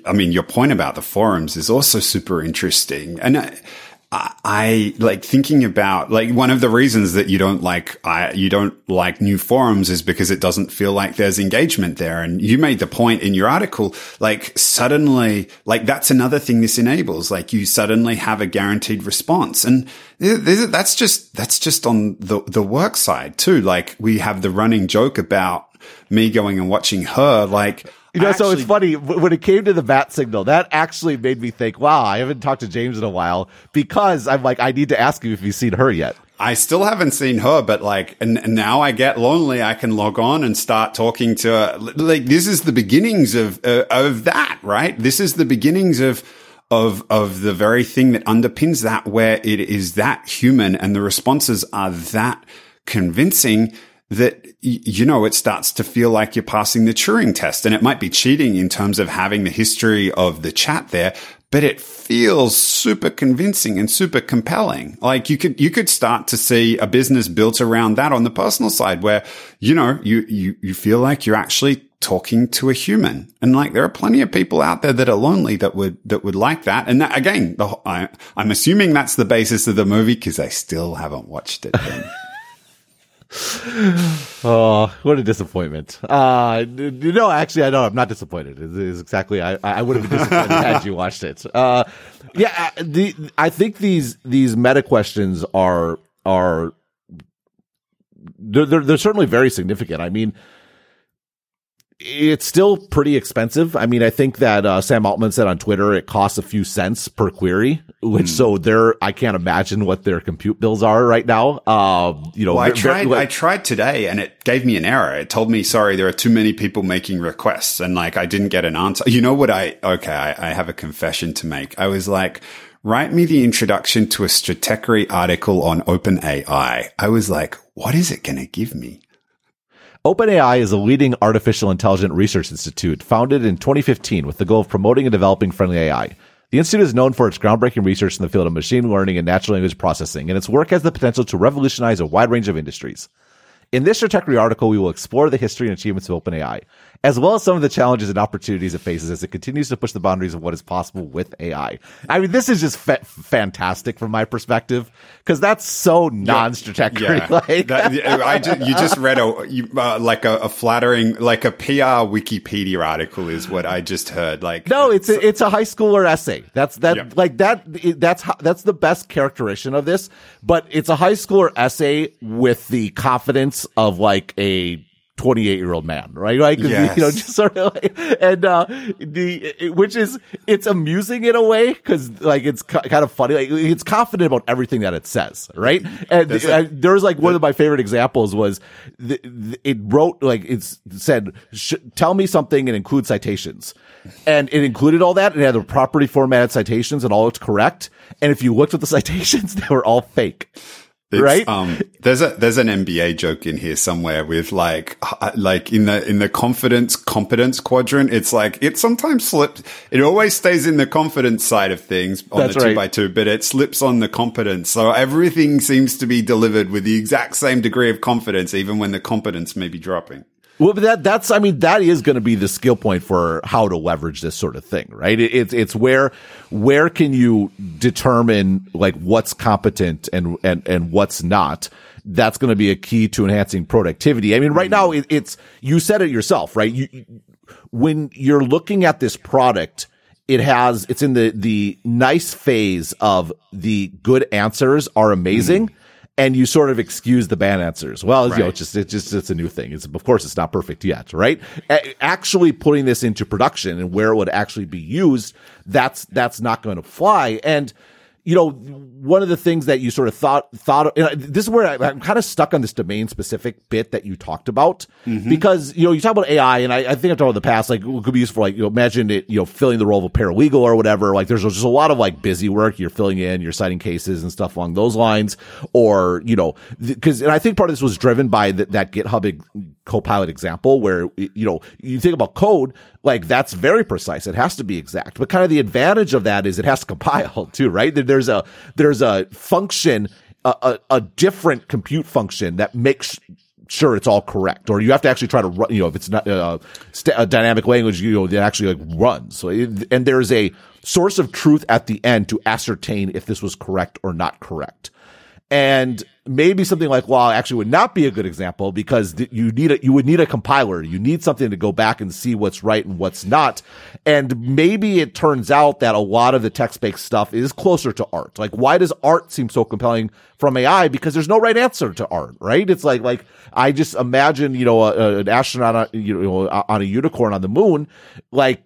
I mean, your point about the forums is also super interesting. And I, I, like thinking about like one of the reasons that you don't like I, you don't like new forums is because it doesn't feel like there's engagement there. And you made the point in your article, like suddenly, like that's another thing this enables. Like you suddenly have a guaranteed response, and that's just that's just on the the work side too. Like we have the running joke about me going and watching her, like you know, actually, so it's funny when it came to the bat signal. That actually made me think, "Wow, I haven't talked to James in a while." Because I'm like, I need to ask you if you've seen her yet. I still haven't seen her, but like, and, now I get lonely. I can log on and start talking to her. Like, this is the beginnings of uh, of that, right? This is the beginnings of of of the very thing that underpins that, where it is that human and the responses are that convincing that you know it starts to feel like you're passing the Turing test. And it might be cheating in terms of having the history of the chat there but it feels super convincing and super compelling. Like you could you could start to see a business built around that on the personal side where you know you you you feel like you're actually talking to a human. And like there are plenty of people out there that are lonely that would that would like that. And that, again the, I, i'm assuming that's the basis of the movie because i still haven't watched it oh, what a disappointment! Uh, no, actually, I know I'm not disappointed. It is exactly I, I would have been disappointed had you watched it. Uh, yeah, uh, the I think these these meta questions are are they're, they're, they're certainly very significant. I mean, it's still pretty expensive. I mean, I think that uh, Sam Altman said on Twitter it costs a few cents per query, which mm. so they're I can't imagine what their compute bills are right now. Uh, you know, well, I tried like, I tried today and it gave me an error. It told me sorry, there are too many people making requests, and like I didn't get an answer. You know what? I okay, I, I have a confession to make. I was like. Write me the introduction to a Stratechery article on OpenAI. I was like, what is it going to give me? OpenAI is a leading artificial intelligence research institute founded in 2015 with the goal of promoting and developing friendly AI. The institute is known for its groundbreaking research in the field of machine learning and natural language processing, and its work has the potential to revolutionize a wide range of industries. In this Stratechery article, we will explore the history and achievements of OpenAI, as well as some of the challenges and opportunities it faces as it continues to push the boundaries of what is possible with AI. I mean, this is just fa- fantastic from my perspective because that's so non-Stratechery. Yeah, like. that, I just, you just read a you, uh, like a, a, flattering, like a PR Wikipedia article is what I just heard. Like, no, it's a, it's a high schooler essay. That's that yeah. like that. That's that's the best characterization of this. But it's a high schooler essay with the confidence of like a 28 year old man, right? Like, yes. you know, just sort of like, and, uh, the, it, which is, it's amusing in a way, cause like, it's kind of funny. Like, it's confident about everything that it says, right? And uh, there was like one of my favorite examples was the, the, it wrote, like, it said, tell me something and include citations. And it included all that and it had the properly formatted citations and all it's correct. And if you looked at the citations, they were all fake. It's, right? Um, there's a there's an MBA joke in here somewhere with like like in the in the confidence competence quadrant. It's like it sometimes slips. It always stays in the confidence side of things on That's the two right. by two, but it slips on the competence. So everything seems to be delivered with the exact same degree of confidence, even when the competence may be dropping. Well, but that that's I mean that is going to be the skill point for how to leverage this sort of thing, right? It, it's it's where where can you determine like what's competent and and and what's not. That's going to be a key to enhancing productivity. I mean, right now it, it's you said it yourself, right? You when you're looking at this product, it has it's in the the nice phase of the good answers are amazing. Mm and you sort of excuse the bad answers. Well, right. you know, it's just, it's just, it's a new thing. It's, of course, it's not perfect yet, right? A- actually putting this into production and where it would actually be used, that's, that's not going to fly. And, you know, one of the things that you sort of thought, thought, you know, this is where I, am kind of stuck on this domain specific bit that you talked about mm-hmm. because, you know, you talk about AI and I, I think I've talked about in the past, like it could be useful, like, you know, imagine it, you know, filling the role of a paralegal or whatever. Like there's just a lot of like busy work. You're filling in, you're citing cases and stuff along those lines. Or, you know, cause, and I think part of this was driven by the, that GitHub Copilot example where, you know, you think about code, like that's very precise. It has to be exact, but kind of the advantage of that is it has to compile too, right? There's a, there's a function, a, a, a different compute function that makes sure it's all correct, or you have to actually try to run, you know, if it's not uh, st- a dynamic language, you know, it actually like runs. So, it, and there's a source of truth at the end to ascertain if this was correct or not correct. And maybe something like law actually would not be a good example because you need a, you would need a compiler. You need something to go back and see what's right and what's not. And maybe it turns out that a lot of the text-based stuff is closer to art. Like, why does art seem so compelling from AI? Because there's no right answer to art, right? It's like, like, I just imagine, you know, a, an astronaut, uh, you know, on a unicorn on the moon, like,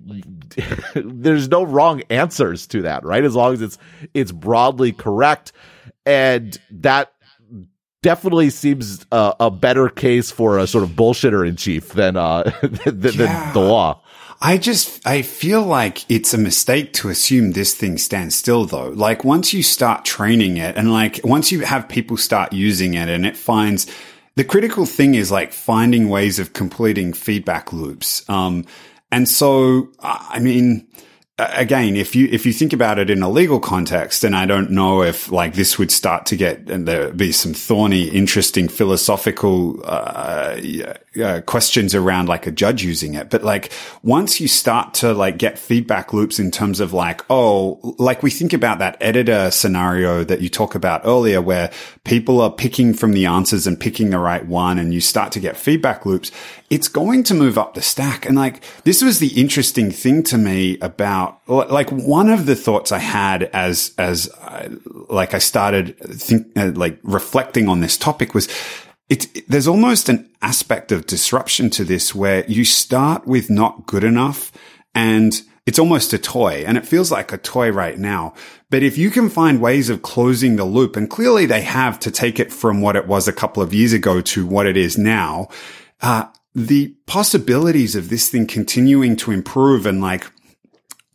there's no wrong answers to that, right? As long as it's, it's broadly correct. And that definitely seems uh, a better case for a sort of bullshitter in chief than uh than, yeah. than the law. I just, I feel like it's a mistake to assume this thing stands still though. Like once you start training it and like once you have people start using it and it finds the critical thing is like finding ways of completing feedback loops. Um, and so, I mean, again, if you if you think about it in a legal context, and I don't know if like this would start to get and there be some thorny, interesting philosophical uh, uh, questions around like a judge using it. But like once you start to like get feedback loops in terms of like oh, like we think about that editor scenario that you talk about earlier, where people are picking from the answers and picking the right one, and you start to get feedback loops it's going to move up the stack. And like, this was the interesting thing to me about, like, one of the thoughts I had as, as, uh, like, I started think, uh, like, reflecting on this topic was, it's, there's almost an aspect of disruption to this where you start with not good enough and it's almost a toy and it feels like a toy right now. But if you can find ways of closing the loop and clearly they have to take it from what it was a couple of years ago to what it is now, uh, the possibilities of this thing continuing to improve and like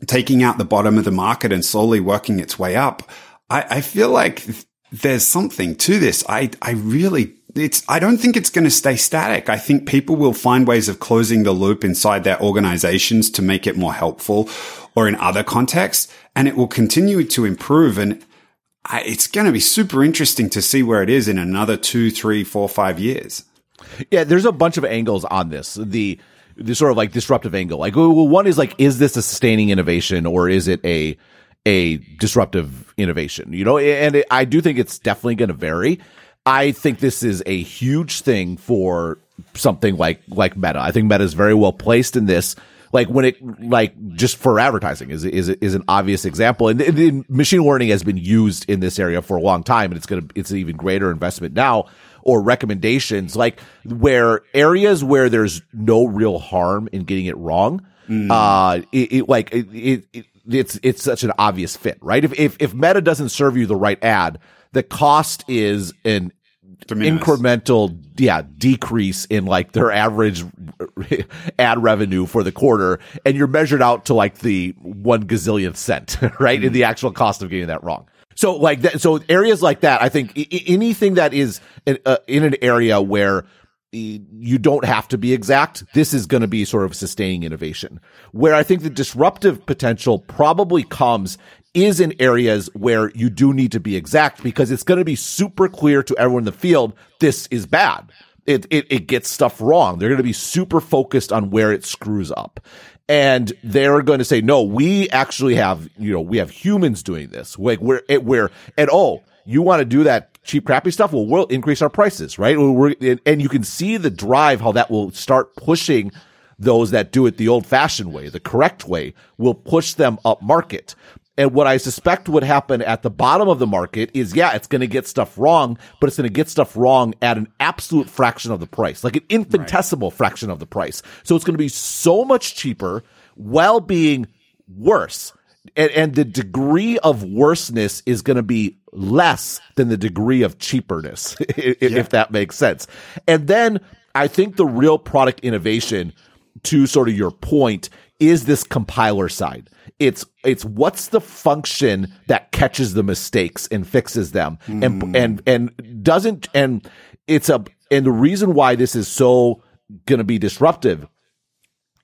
taking out the bottom of the market and slowly working its way up, I, I feel like there's something to this. I, I really it's, I don't think it's going to stay static. I think people will find ways of closing the loop inside their organizations to make it more helpful or in other contexts. And it will continue to improve. And I, it's going to be super interesting to see where it is in another two, three, four, five years. Yeah, there's a bunch of angles on this. The, the sort of like disruptive angle. Like, well, one is like, is this a sustaining innovation or is it a, a disruptive innovation? You know, and it, I do think it's definitely going to vary. I think this is a huge thing for something like like Meta. I think Meta is very well placed in this. Like when it like just for advertising is is is an obvious example, and, and machine learning has been used in this area for a long time, and it's gonna it's an even greater investment now. Or recommendations like where areas where there's no real harm in getting it wrong. Mm. Uh, it, it like it, it, it it's it's such an obvious fit, right? If if if Meta doesn't serve you the right ad, the cost is an incremental yeah decrease in like their average ad revenue for the quarter and you're measured out to like the one gazillionth cent right mm in the actual cost of getting that wrong so like that so areas like that i think I- anything that is in, uh, in an area where you don't have to be exact. This is going to be sort of sustaining innovation. Where I think the disruptive potential probably comes is in areas where you do need to be exact because it's going to be super clear to everyone in the field this is bad. It, it, it gets stuff wrong. They're going to be super focused on where it screws up. And they're going to say, no, we actually have, you know, we have humans doing this. Like we're, it, we're, and oh, you want to do that cheap, crappy stuff? Well, we'll increase our prices, right? We're, and you can see the drive, how that will start pushing those that do it the old fashioned way, the correct way, will push them up market. And what I suspect would happen at the bottom of the market is, yeah, it's going to get stuff wrong, but it's going to get stuff wrong at an absolute fraction of the price, like an infinitesimal right. fraction of the price. So it's going to be so much cheaper while being worse. And, and the degree of worseness is going to be less than the degree of cheaperness, if, yeah. if that makes sense. And then I think the real product innovation to sort of your point is this compiler side it's it's what's the function that catches the mistakes and fixes them mm. and hmm. and and doesn't and it's a and the reason why this is so going to be disruptive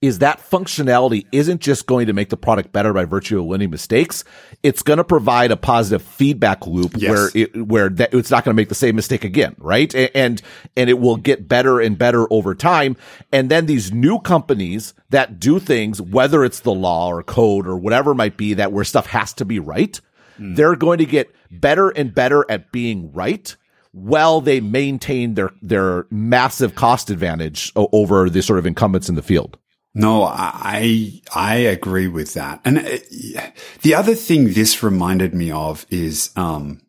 is that functionality isn't just going to make the product better by virtue of winning mistakes. It's going to provide a positive feedback loop yes. where it, where that, it's not going to make the same mistake again, right? And, and it will get better and better over time. And then these new companies that do things, whether it's the law or code or whatever it might be that where stuff has to be right, mm. they're going to get better and better at being right while they maintain their their massive cost advantage over the sort of incumbents in the field. No, I, I agree with that. And uh, the other thing this reminded me of is, um,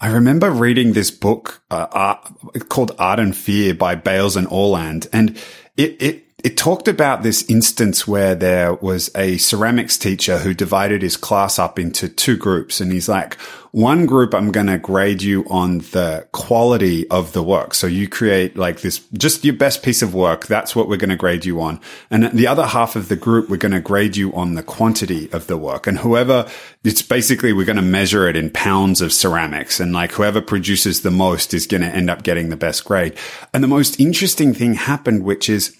I remember reading this book, uh, uh, called Art and Fear by Bayles and Orland. And it, it, it talked about this instance where there was a ceramics teacher who divided his class up into two groups. And he's like, one group, I'm going to grade you on the quality of the work. So you create like this, just your best piece of work. That's what we're going to grade you on. And the other half of the group, we're going to grade you on the quantity of the work. And whoever, it's basically, we're going to measure it in pounds of ceramics. And like whoever produces the most is going to end up getting the best grade. And the most interesting thing happened, which is,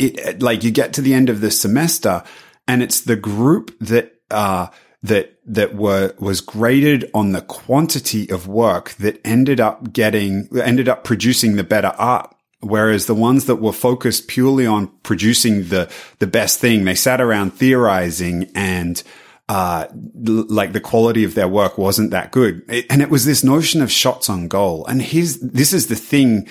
it like you get to the end of the semester and it's the group that uh that that were was graded on the quantity of work that ended up getting ended up producing the better art whereas the ones that were focused purely on producing the the best thing they sat around theorizing and uh, like the quality of their work wasn't that good. It, and it was this notion of shots on goal. And here's, this is the thing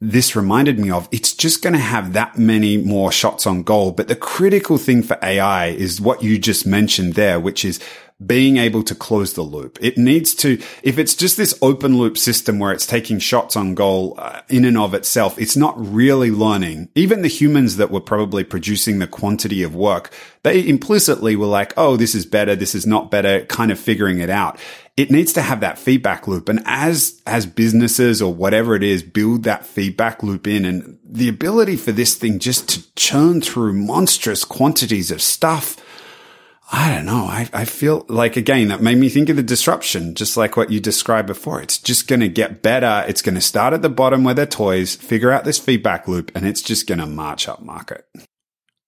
this reminded me of, it's just going to have that many more shots on goal. But the critical thing for AI is what you just mentioned there, which is being able to close the loop. It needs to, if it's just this open loop system where it's taking shots on goal uh, in and of itself, it's not really learning. Even the humans that were probably producing the quantity of work, they implicitly were like, oh, this is better, this is not better, kind of figuring it out. It needs to have that feedback loop. And as, as businesses or whatever it is, build that feedback loop in and the ability for this thing just to churn through monstrous quantities of stuff I don't know. I, I feel like again, that made me think of the disruption, just like what you described before. It's just going to get better. It's going to start at the bottom where they're toys, figure out this feedback loop, and it's just going to march up market.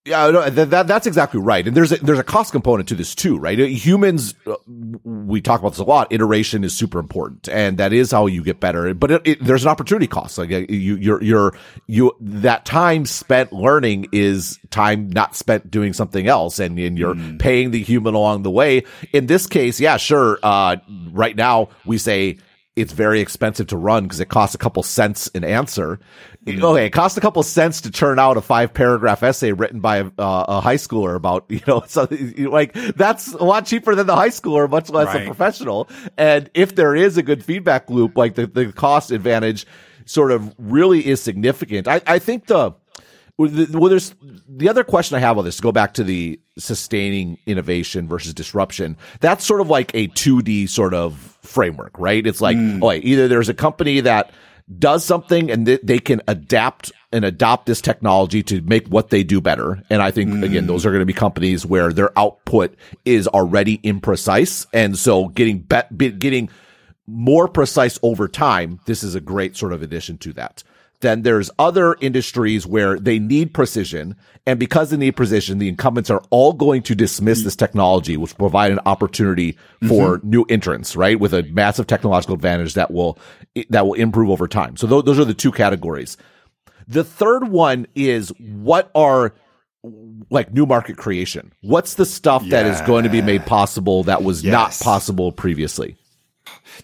Yeah, no, that, that, that's exactly right. And there's a, there's a cost component to this too, right? Humans, uh, we talk about this a lot. Iteration is super important and that is how you get better. But it, it, there's an opportunity cost. Like uh, you, you're, you're, you, that time spent learning is time not spent doing something else and, and you're mm. paying the human along the way. In this case, yeah, sure. Uh, right now we say, it's very expensive to run because it costs a couple cents an answer. Okay, it costs a couple cents to turn out a five paragraph essay written by a, uh, a high schooler about, you know, so like that's a lot cheaper than the high schooler, much less right. a professional. And if there is a good feedback loop, like the, the cost advantage sort of really is significant. I, I think the, well, there's the other question I have on this to go back to the sustaining innovation versus disruption. That's sort of like a 2D sort of framework, right? It's like, mm. oh, either there's a company that does something and th- they can adapt and adopt this technology to make what they do better. And I think mm. again, those are going to be companies where their output is already imprecise. And so getting be- getting more precise over time, this is a great sort of addition to that. Then there's other industries where they need precision. And because they need precision, the incumbents are all going to dismiss this technology, which will provide an opportunity for mm-hmm. new entrants, right? With a massive technological advantage that will, that will improve over time. So th- those are the two categories. The third one is what are like new market creation? What's the stuff yeah. that is going to be made possible that was yes. not possible previously?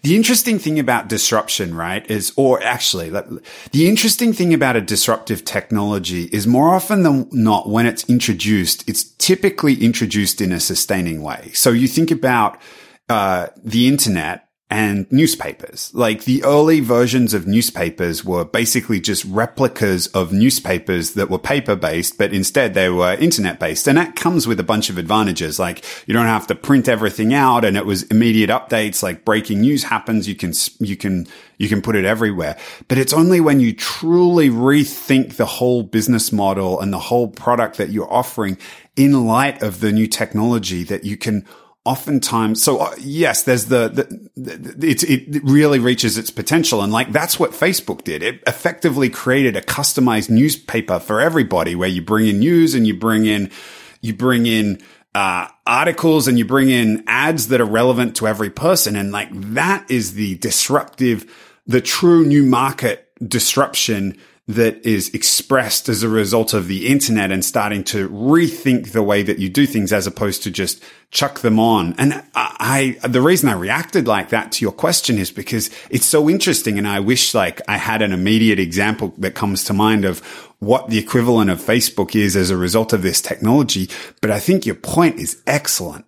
The interesting thing about disruption, right, is, or actually, the interesting thing about a disruptive technology is more often than not when it's introduced, it's typically introduced in a sustaining way. So you think about, uh, the internet and newspapers. Like the early versions of newspapers were basically just replicas of newspapers that were paper based, but instead they were internet based. And that comes with a bunch of advantages. Like you don't have to print everything out and it was immediate updates. Like breaking news happens. You can, you can, you can put it everywhere. But it's only when you truly rethink the whole business model and the whole product that you're offering in light of the new technology that you can oftentimes, so uh, yes, there's the, the, the it, it really reaches its potential. And like, that's what Facebook did. It effectively created a customized newspaper for everybody where you bring in news and you bring in, you bring in, uh, articles and you bring in ads that are relevant to every person. And like, that is the disruptive, the true new market disruption that is expressed as a result of the internet and starting to rethink the way that you do things as opposed to just chuck them on. And I, I, the reason I reacted like that to your question is because it's so interesting. And I wish like I had an immediate example that comes to mind of what the equivalent of Facebook is as a result of this technology. But I think your point is excellent.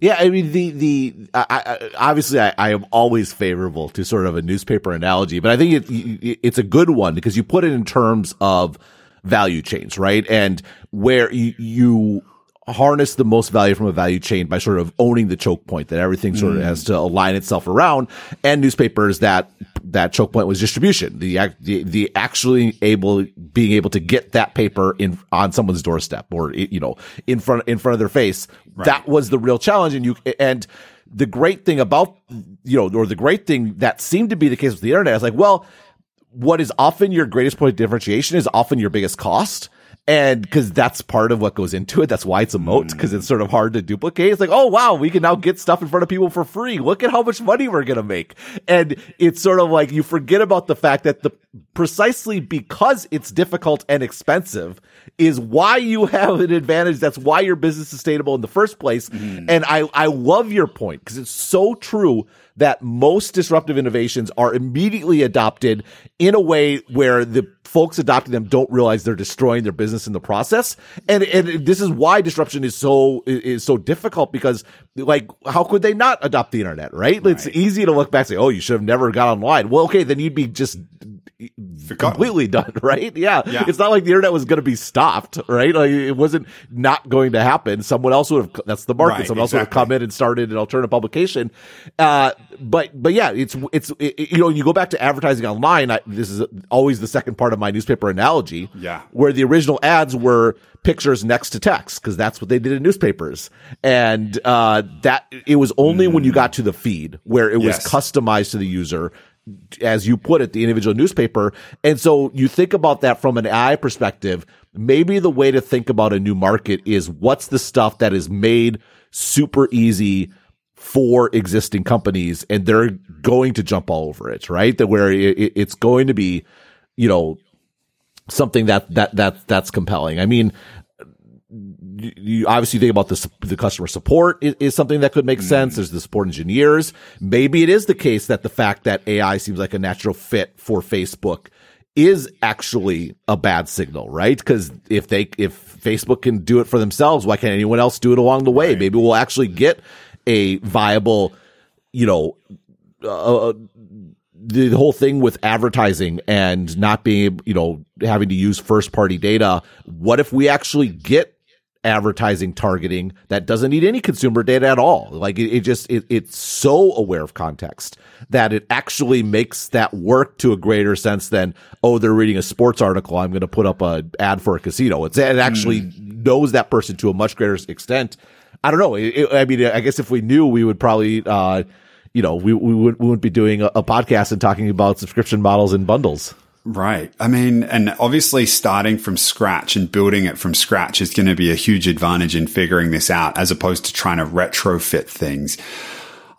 Yeah, I mean the the I, I, obviously I, I, am always favorable to sort of a newspaper analogy, but I think it, it's a good one because you put it in terms of value chains, right? And where you, you harness the most value from a value chain by sort of owning the choke point that everything sort of mm. has to align itself around and newspapers that that choke point was distribution the, the the actually able being able to get that paper in on someone's doorstep or you know in front in front of their face right. that was the real challenge and you and the great thing about you know or the great thing that seemed to be the case with the internet is like well what is often your greatest point of differentiation is often your biggest cost and because that's part of what goes into it. That's why it's a moat because it's sort of hard to duplicate. It's like, oh wow, we can now get stuff in front of people for free. Look at how much money we're going to make. And it's sort of like you forget about the fact that the precisely because it's difficult and expensive is why you have an advantage. That's why your business is sustainable in the first place. Mm. And I, I love your point because it's so true that most disruptive innovations are immediately adopted in a way where the folks adopting them don't realize they're destroying their business in the process. And, and this is why disruption is so, is so difficult because like, how could they not adopt the internet, right? right. It's easy to look back and say, oh, you should have never got online. Well, okay, then you'd be just Forgotten. completely done, right? Yeah. yeah. It's not like the internet was going to be stopped, right? Like it wasn't not going to happen. Someone else would have, that's the market. Right, Someone exactly. else would have come in and started an alternative publication. Uh, but, but yeah, it's, it's, it, you know, you go back to advertising online. I, this is always the second part of my newspaper analogy. Yeah. Where the original ads were pictures next to text because that's what they did in newspapers. And, uh, that it was only mm. when you got to the feed where it was yes. customized to the user as you put it, the individual newspaper. And so you think about that from an AI perspective. Maybe the way to think about a new market is what's the stuff that is made super easy for existing companies and they're going to jump all over it, right? That where it, it's going to be, you know, something that, that, that, that's compelling. I mean, obviously, you obviously think about the the customer support is, is something that could make mm. sense. There's the support engineers. Maybe it is the case that the fact that AI seems like a natural fit for Facebook is actually a bad signal, right? Because if they if Facebook can do it for themselves, why can't anyone else do it along the way? Right. Maybe we'll actually get a viable, you know, uh, uh the whole thing with advertising and not being, you know, having to use first party data. What if we actually get advertising targeting that doesn't need any consumer data at all. Like it, it just, it, it's so aware of context that it actually makes that work to a greater sense than, oh, they're reading a sports article. I'm going to put up a ad for a casino. It's, it actually mm. knows that person to a much greater extent. I don't know. It, I mean, I guess if we knew, we would probably, uh, you know, we, we, would, we wouldn't be doing a, a podcast and talking about subscription models and bundles. Right. I mean, and obviously starting from scratch and building it from scratch is going to be a huge advantage in figuring this out as opposed to trying to retrofit things.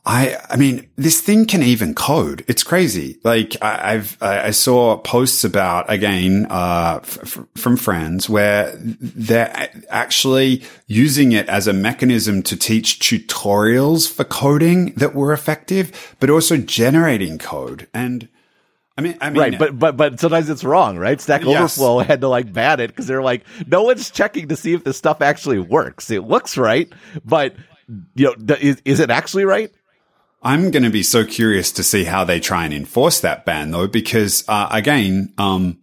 I, I mean, this thing can even code. It's crazy. Like I, have I saw posts about again, uh, f- from friends where they're actually using it as a mechanism to teach tutorials for coding that were effective, but also generating code and, I mean, I mean, right, but but but sometimes it's wrong, right? Stack yes. Overflow had to like ban it because they're like, no one's checking to see if this stuff actually works. It looks right, but you know, is is it actually right? I'm going to be so curious to see how they try and enforce that ban, though, because uh, again, um,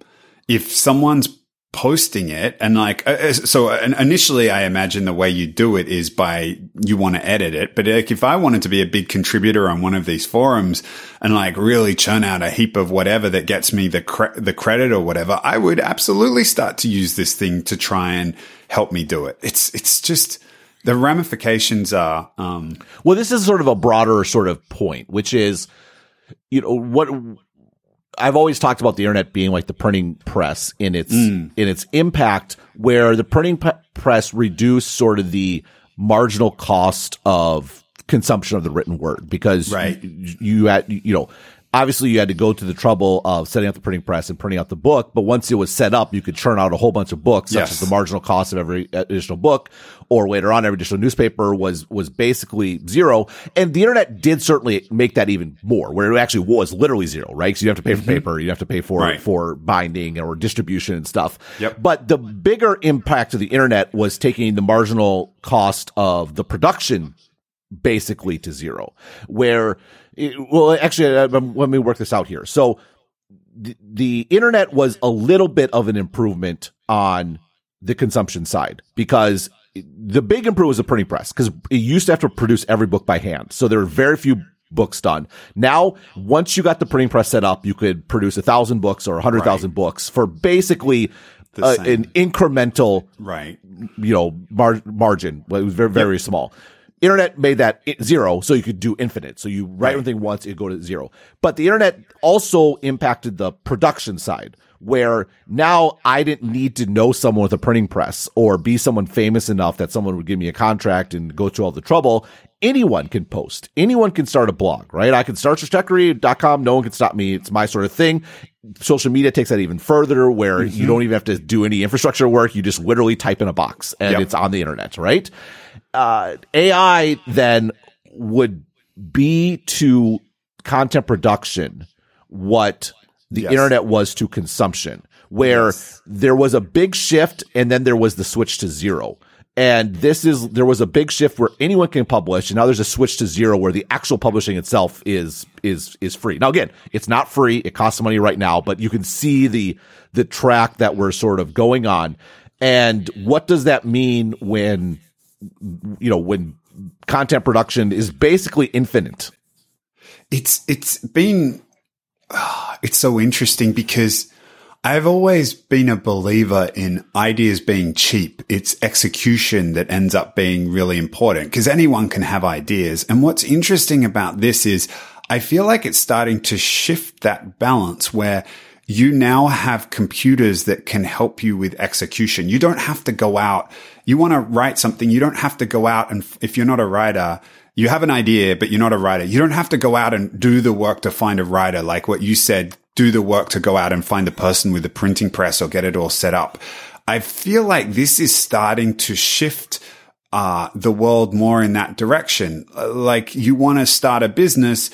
if someone's posting it. And like uh, uh so initially i imagine the way you do it is by you want to edit it. But like if i wanted to be a big contributor on one of these forums and like really churn out a heap of whatever that gets me the cre- the credit or whatever i would absolutely start to use this thing to try and help me do it. It's it's just the ramifications are um well this is sort of a broader sort of point which is you know what I've always talked about the internet being like the printing press in its mm. in its impact, where the printing p- press reduced sort of the marginal cost of consumption of the written word because right. you, you had you know obviously you had to go to the trouble of setting up the printing press and printing out the book. But once it was set up, you could churn out a whole bunch of books, such yes. as the marginal cost of every additional book, or later on, every additional newspaper was was basically zero. And the internet did certainly make that even more, where it actually was literally zero, right? So you have to pay for mm-hmm. paper, you have to pay for right. for binding or distribution and stuff. Yep. But the bigger impact of the internet was taking the marginal cost of the production basically to zero, where it, well, actually, uh, um, let me work this out here. So the, the internet was a little bit of an improvement on the consumption side because the big improvement was the printing press because it used to have to produce every book by hand. So there were very few books done. Now, once you got the printing press set up, you could produce a thousand books or a hundred thousand right. books for basically uh, an incremental, right? You know, mar- margin. It was very, very yep. small. Internet made that zero, so you could do infinite. So you write right. one thing once, it go to zero. But the internet also impacted the production side, where now I didn't need to know someone with a printing press or be someone famous enough that someone would give me a contract and go through all the trouble. Anyone can post. Anyone can start a blog, right? I can start com. No one can stop me. It's my sort of thing. social media takes that even further where mm-hmm. you don't even have to do any infrastructure work. You just literally type in a box and yep. it's on the internet, right? Uh, AI then would be to content production what the yes. internet was to consumption, where yes. there was a big shift and then there was the switch to zero. And this is, there was a big shift where anyone can publish. And now there's a switch to zero where the actual publishing itself is, is, is free. Now, again, it's not free. It costs money right now, but you can see the, the track that we're sort of going on. And what does that mean when, you know, when content production is basically infinite? It's, it's been, it's so interesting because I've always been a believer in ideas being cheap. It's execution that ends up being really important because anyone can have ideas. And what's interesting about this is I feel like it's starting to shift that balance where you now have computers that can help you with execution. You don't have to go out. You want to write something. You don't have to go out and if you're not a writer, you have an idea, but you're not a writer. You don't have to go out and do the work to find a writer. Like what you said, do the work to go out and find the person with the printing press or get it all set up. I feel like this is starting to shift uh, the world more in that direction. Uh, like you want to start a business.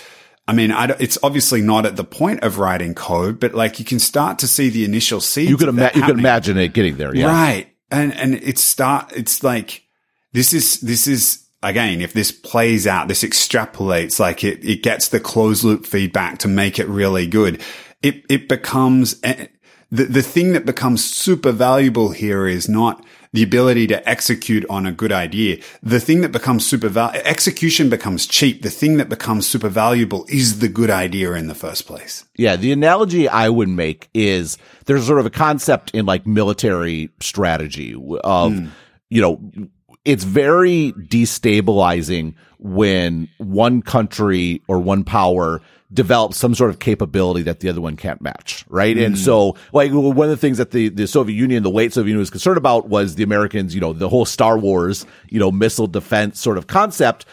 I mean, I it's obviously not at the point of writing code, but like you can start to see the initial seeds. You can, ima- you can imagine it getting there. Yeah. Right. And, and it's start, it's like, this is, this is again, if this plays out, this extrapolates, like it, it gets the closed loop feedback to make it really good it, it becomes eh, the, the thing that becomes super valuable here is not the ability to execute on a good idea. The thing that becomes super val- execution becomes cheap. The thing that becomes super valuable is the good idea in the first place. Yeah. The analogy I would make is there's sort of a concept in like military strategy of, mm. you know, it's very destabilizing when one country or one power develop some sort of capability that the other one can't match, right? Mm. And so, like, one of the things that the, the Soviet Union, the late Soviet Union was concerned about was the Americans, you know, the whole Star Wars, you know, missile defense sort of concept.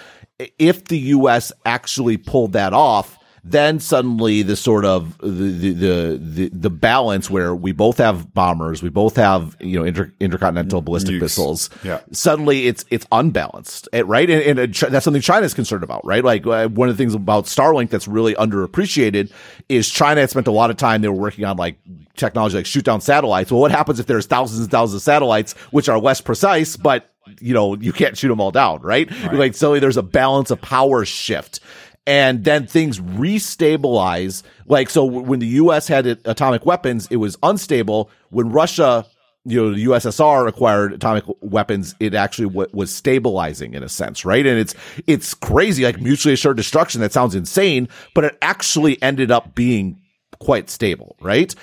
If the U.S. actually pulled that off, then suddenly the sort of the, the the the, balance where we both have bombers, we both have you know inter, intercontinental ballistic missiles. Yeah. Suddenly it's it's unbalanced, eh, right? And, and that's something China is concerned about, right? Like uh, one of the things about Starlink that's really underappreciated is China had spent a lot of time they were working on like technology like shoot down satellites. Well, what happens if there's thousands and thousands of satellites which are less precise, but you know, you can't shoot them all down, right? right. Like, suddenly there's a balance of power shift and then things restabilize. Like, so when the U.S. had atomic weapons, it was unstable. When Russia, you know, the USSR acquired atomic weapons, it actually w- was stabilizing in a sense, right? And it's, it's crazy, like mutually assured destruction. That sounds insane, but it actually ended up being quite stable, right?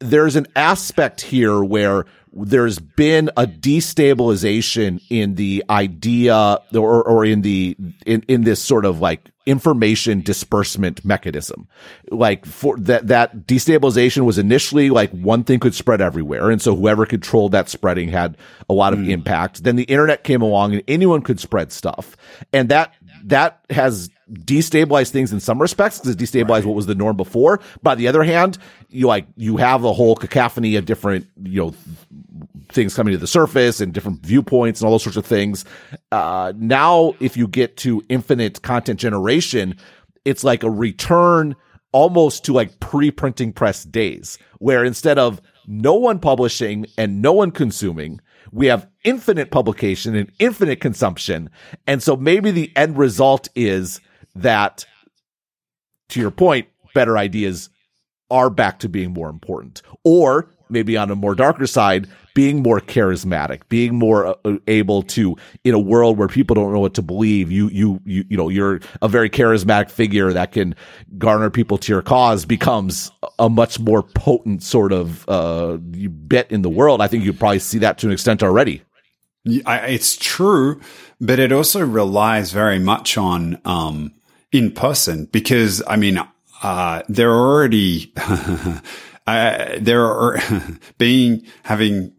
There's an aspect here where there's been a destabilization in the idea or, or in the, in, in this sort of like information disbursement mechanism. Like for that, that destabilization was initially like one thing could spread everywhere. And so whoever controlled that spreading had a lot of mm. impact. Then the internet came along and anyone could spread stuff. And that, that has destabilized things in some respects because it destabilized right. what was the norm before. By the other hand, you like, you have a whole cacophony of different, you know, things coming to the surface and different viewpoints and all those sorts of things. Uh, now, if you get to infinite content generation, it's like a return almost to like pre-printing press days where instead of no one publishing and no one consuming, we have infinite publication and infinite consumption. And so maybe the end result is that, to your point, better ideas are back to being more important. Or maybe on a more darker side, being more charismatic, being more uh, uh, able to, in a world where people don't know what to believe, you, you, you, you know, you're a very charismatic figure that can garner people to your cause becomes a much more potent sort of, uh, bit in the world. I think you probably see that to an extent already. It's true, but it also relies very much on, um, in person because I mean, uh, there are already uh, there are being having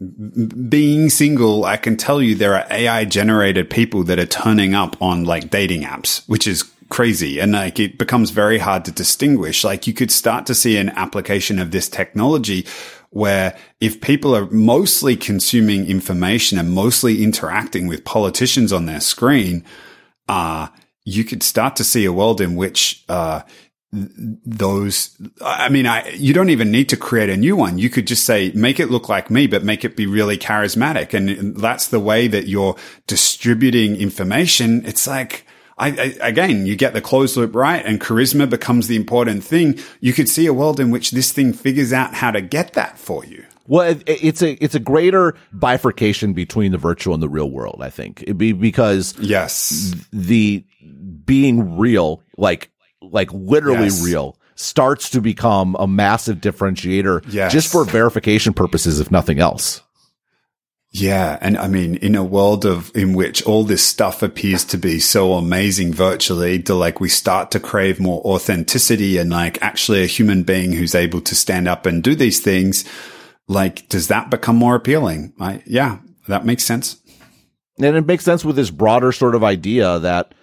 being single. I can tell you there are AI generated people that are turning up on like dating apps, which is crazy. And like it becomes very hard to distinguish. Like you could start to see an application of this technology where if people are mostly consuming information and mostly interacting with politicians on their screen, uh, you could start to see a world in which, uh, those i mean i you don't even need to create a new one you could just say make it look like me but make it be really charismatic and that's the way that you're distributing information it's like I, I, again, you get the closed loop right and charisma becomes the important thing. You could see a world in which this thing figures out how to get that for you. Well, it, it's a it's a greater bifurcation between the virtual and the real world. I think It'd be because yes, the being real, like like literally yes. real, starts to become a massive differentiator yes. just for verification purposes, if nothing else. Yeah. And I mean, in a world of, in which all this stuff appears to be so amazing virtually, to like we start to crave more authenticity and like actually a human being who's able to stand up and do these things, like, does that become more appealing? I, yeah, that makes sense. And it makes sense with this broader sort of idea that,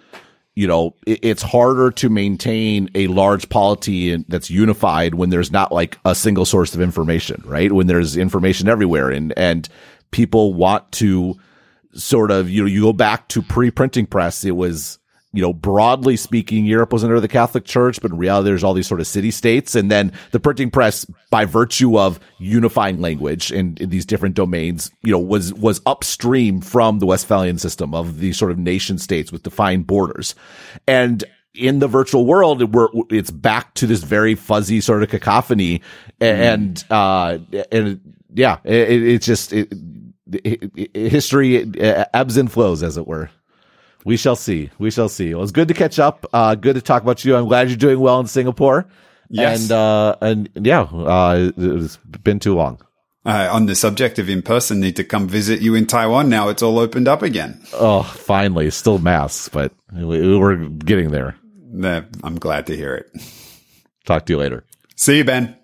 you know, it's harder to maintain a large polity that's unified when there's not like a single source of information, right? When there's information everywhere and, and, people want to sort of, you know, you go back to pre-printing press, it was, you know, broadly speaking, Europe was under the Catholic Church, but in reality, there's all these sort of city states. And then the printing press, by virtue of unifying language in, in these different domains, you know, was, was upstream from the Westphalian system of these sort of nation states with defined borders. And in the virtual world, we're, it's back to this very fuzzy sort of cacophony. And, mm. uh, and yeah, it, it's just, it, history uh, ebbs and flows, as it were. We shall see. We shall see. Well, it's good to catch up. Uh, good to talk about you. I'm glad you're doing well in Singapore. Yes. And, uh, and yeah, uh, it's been too long. Uh, on the subject of in person, need to come visit you in Taiwan. Now it's all opened up again. Oh, finally. Still masks, but we're getting there. I'm glad to hear it. Talk to you later. See you, Ben.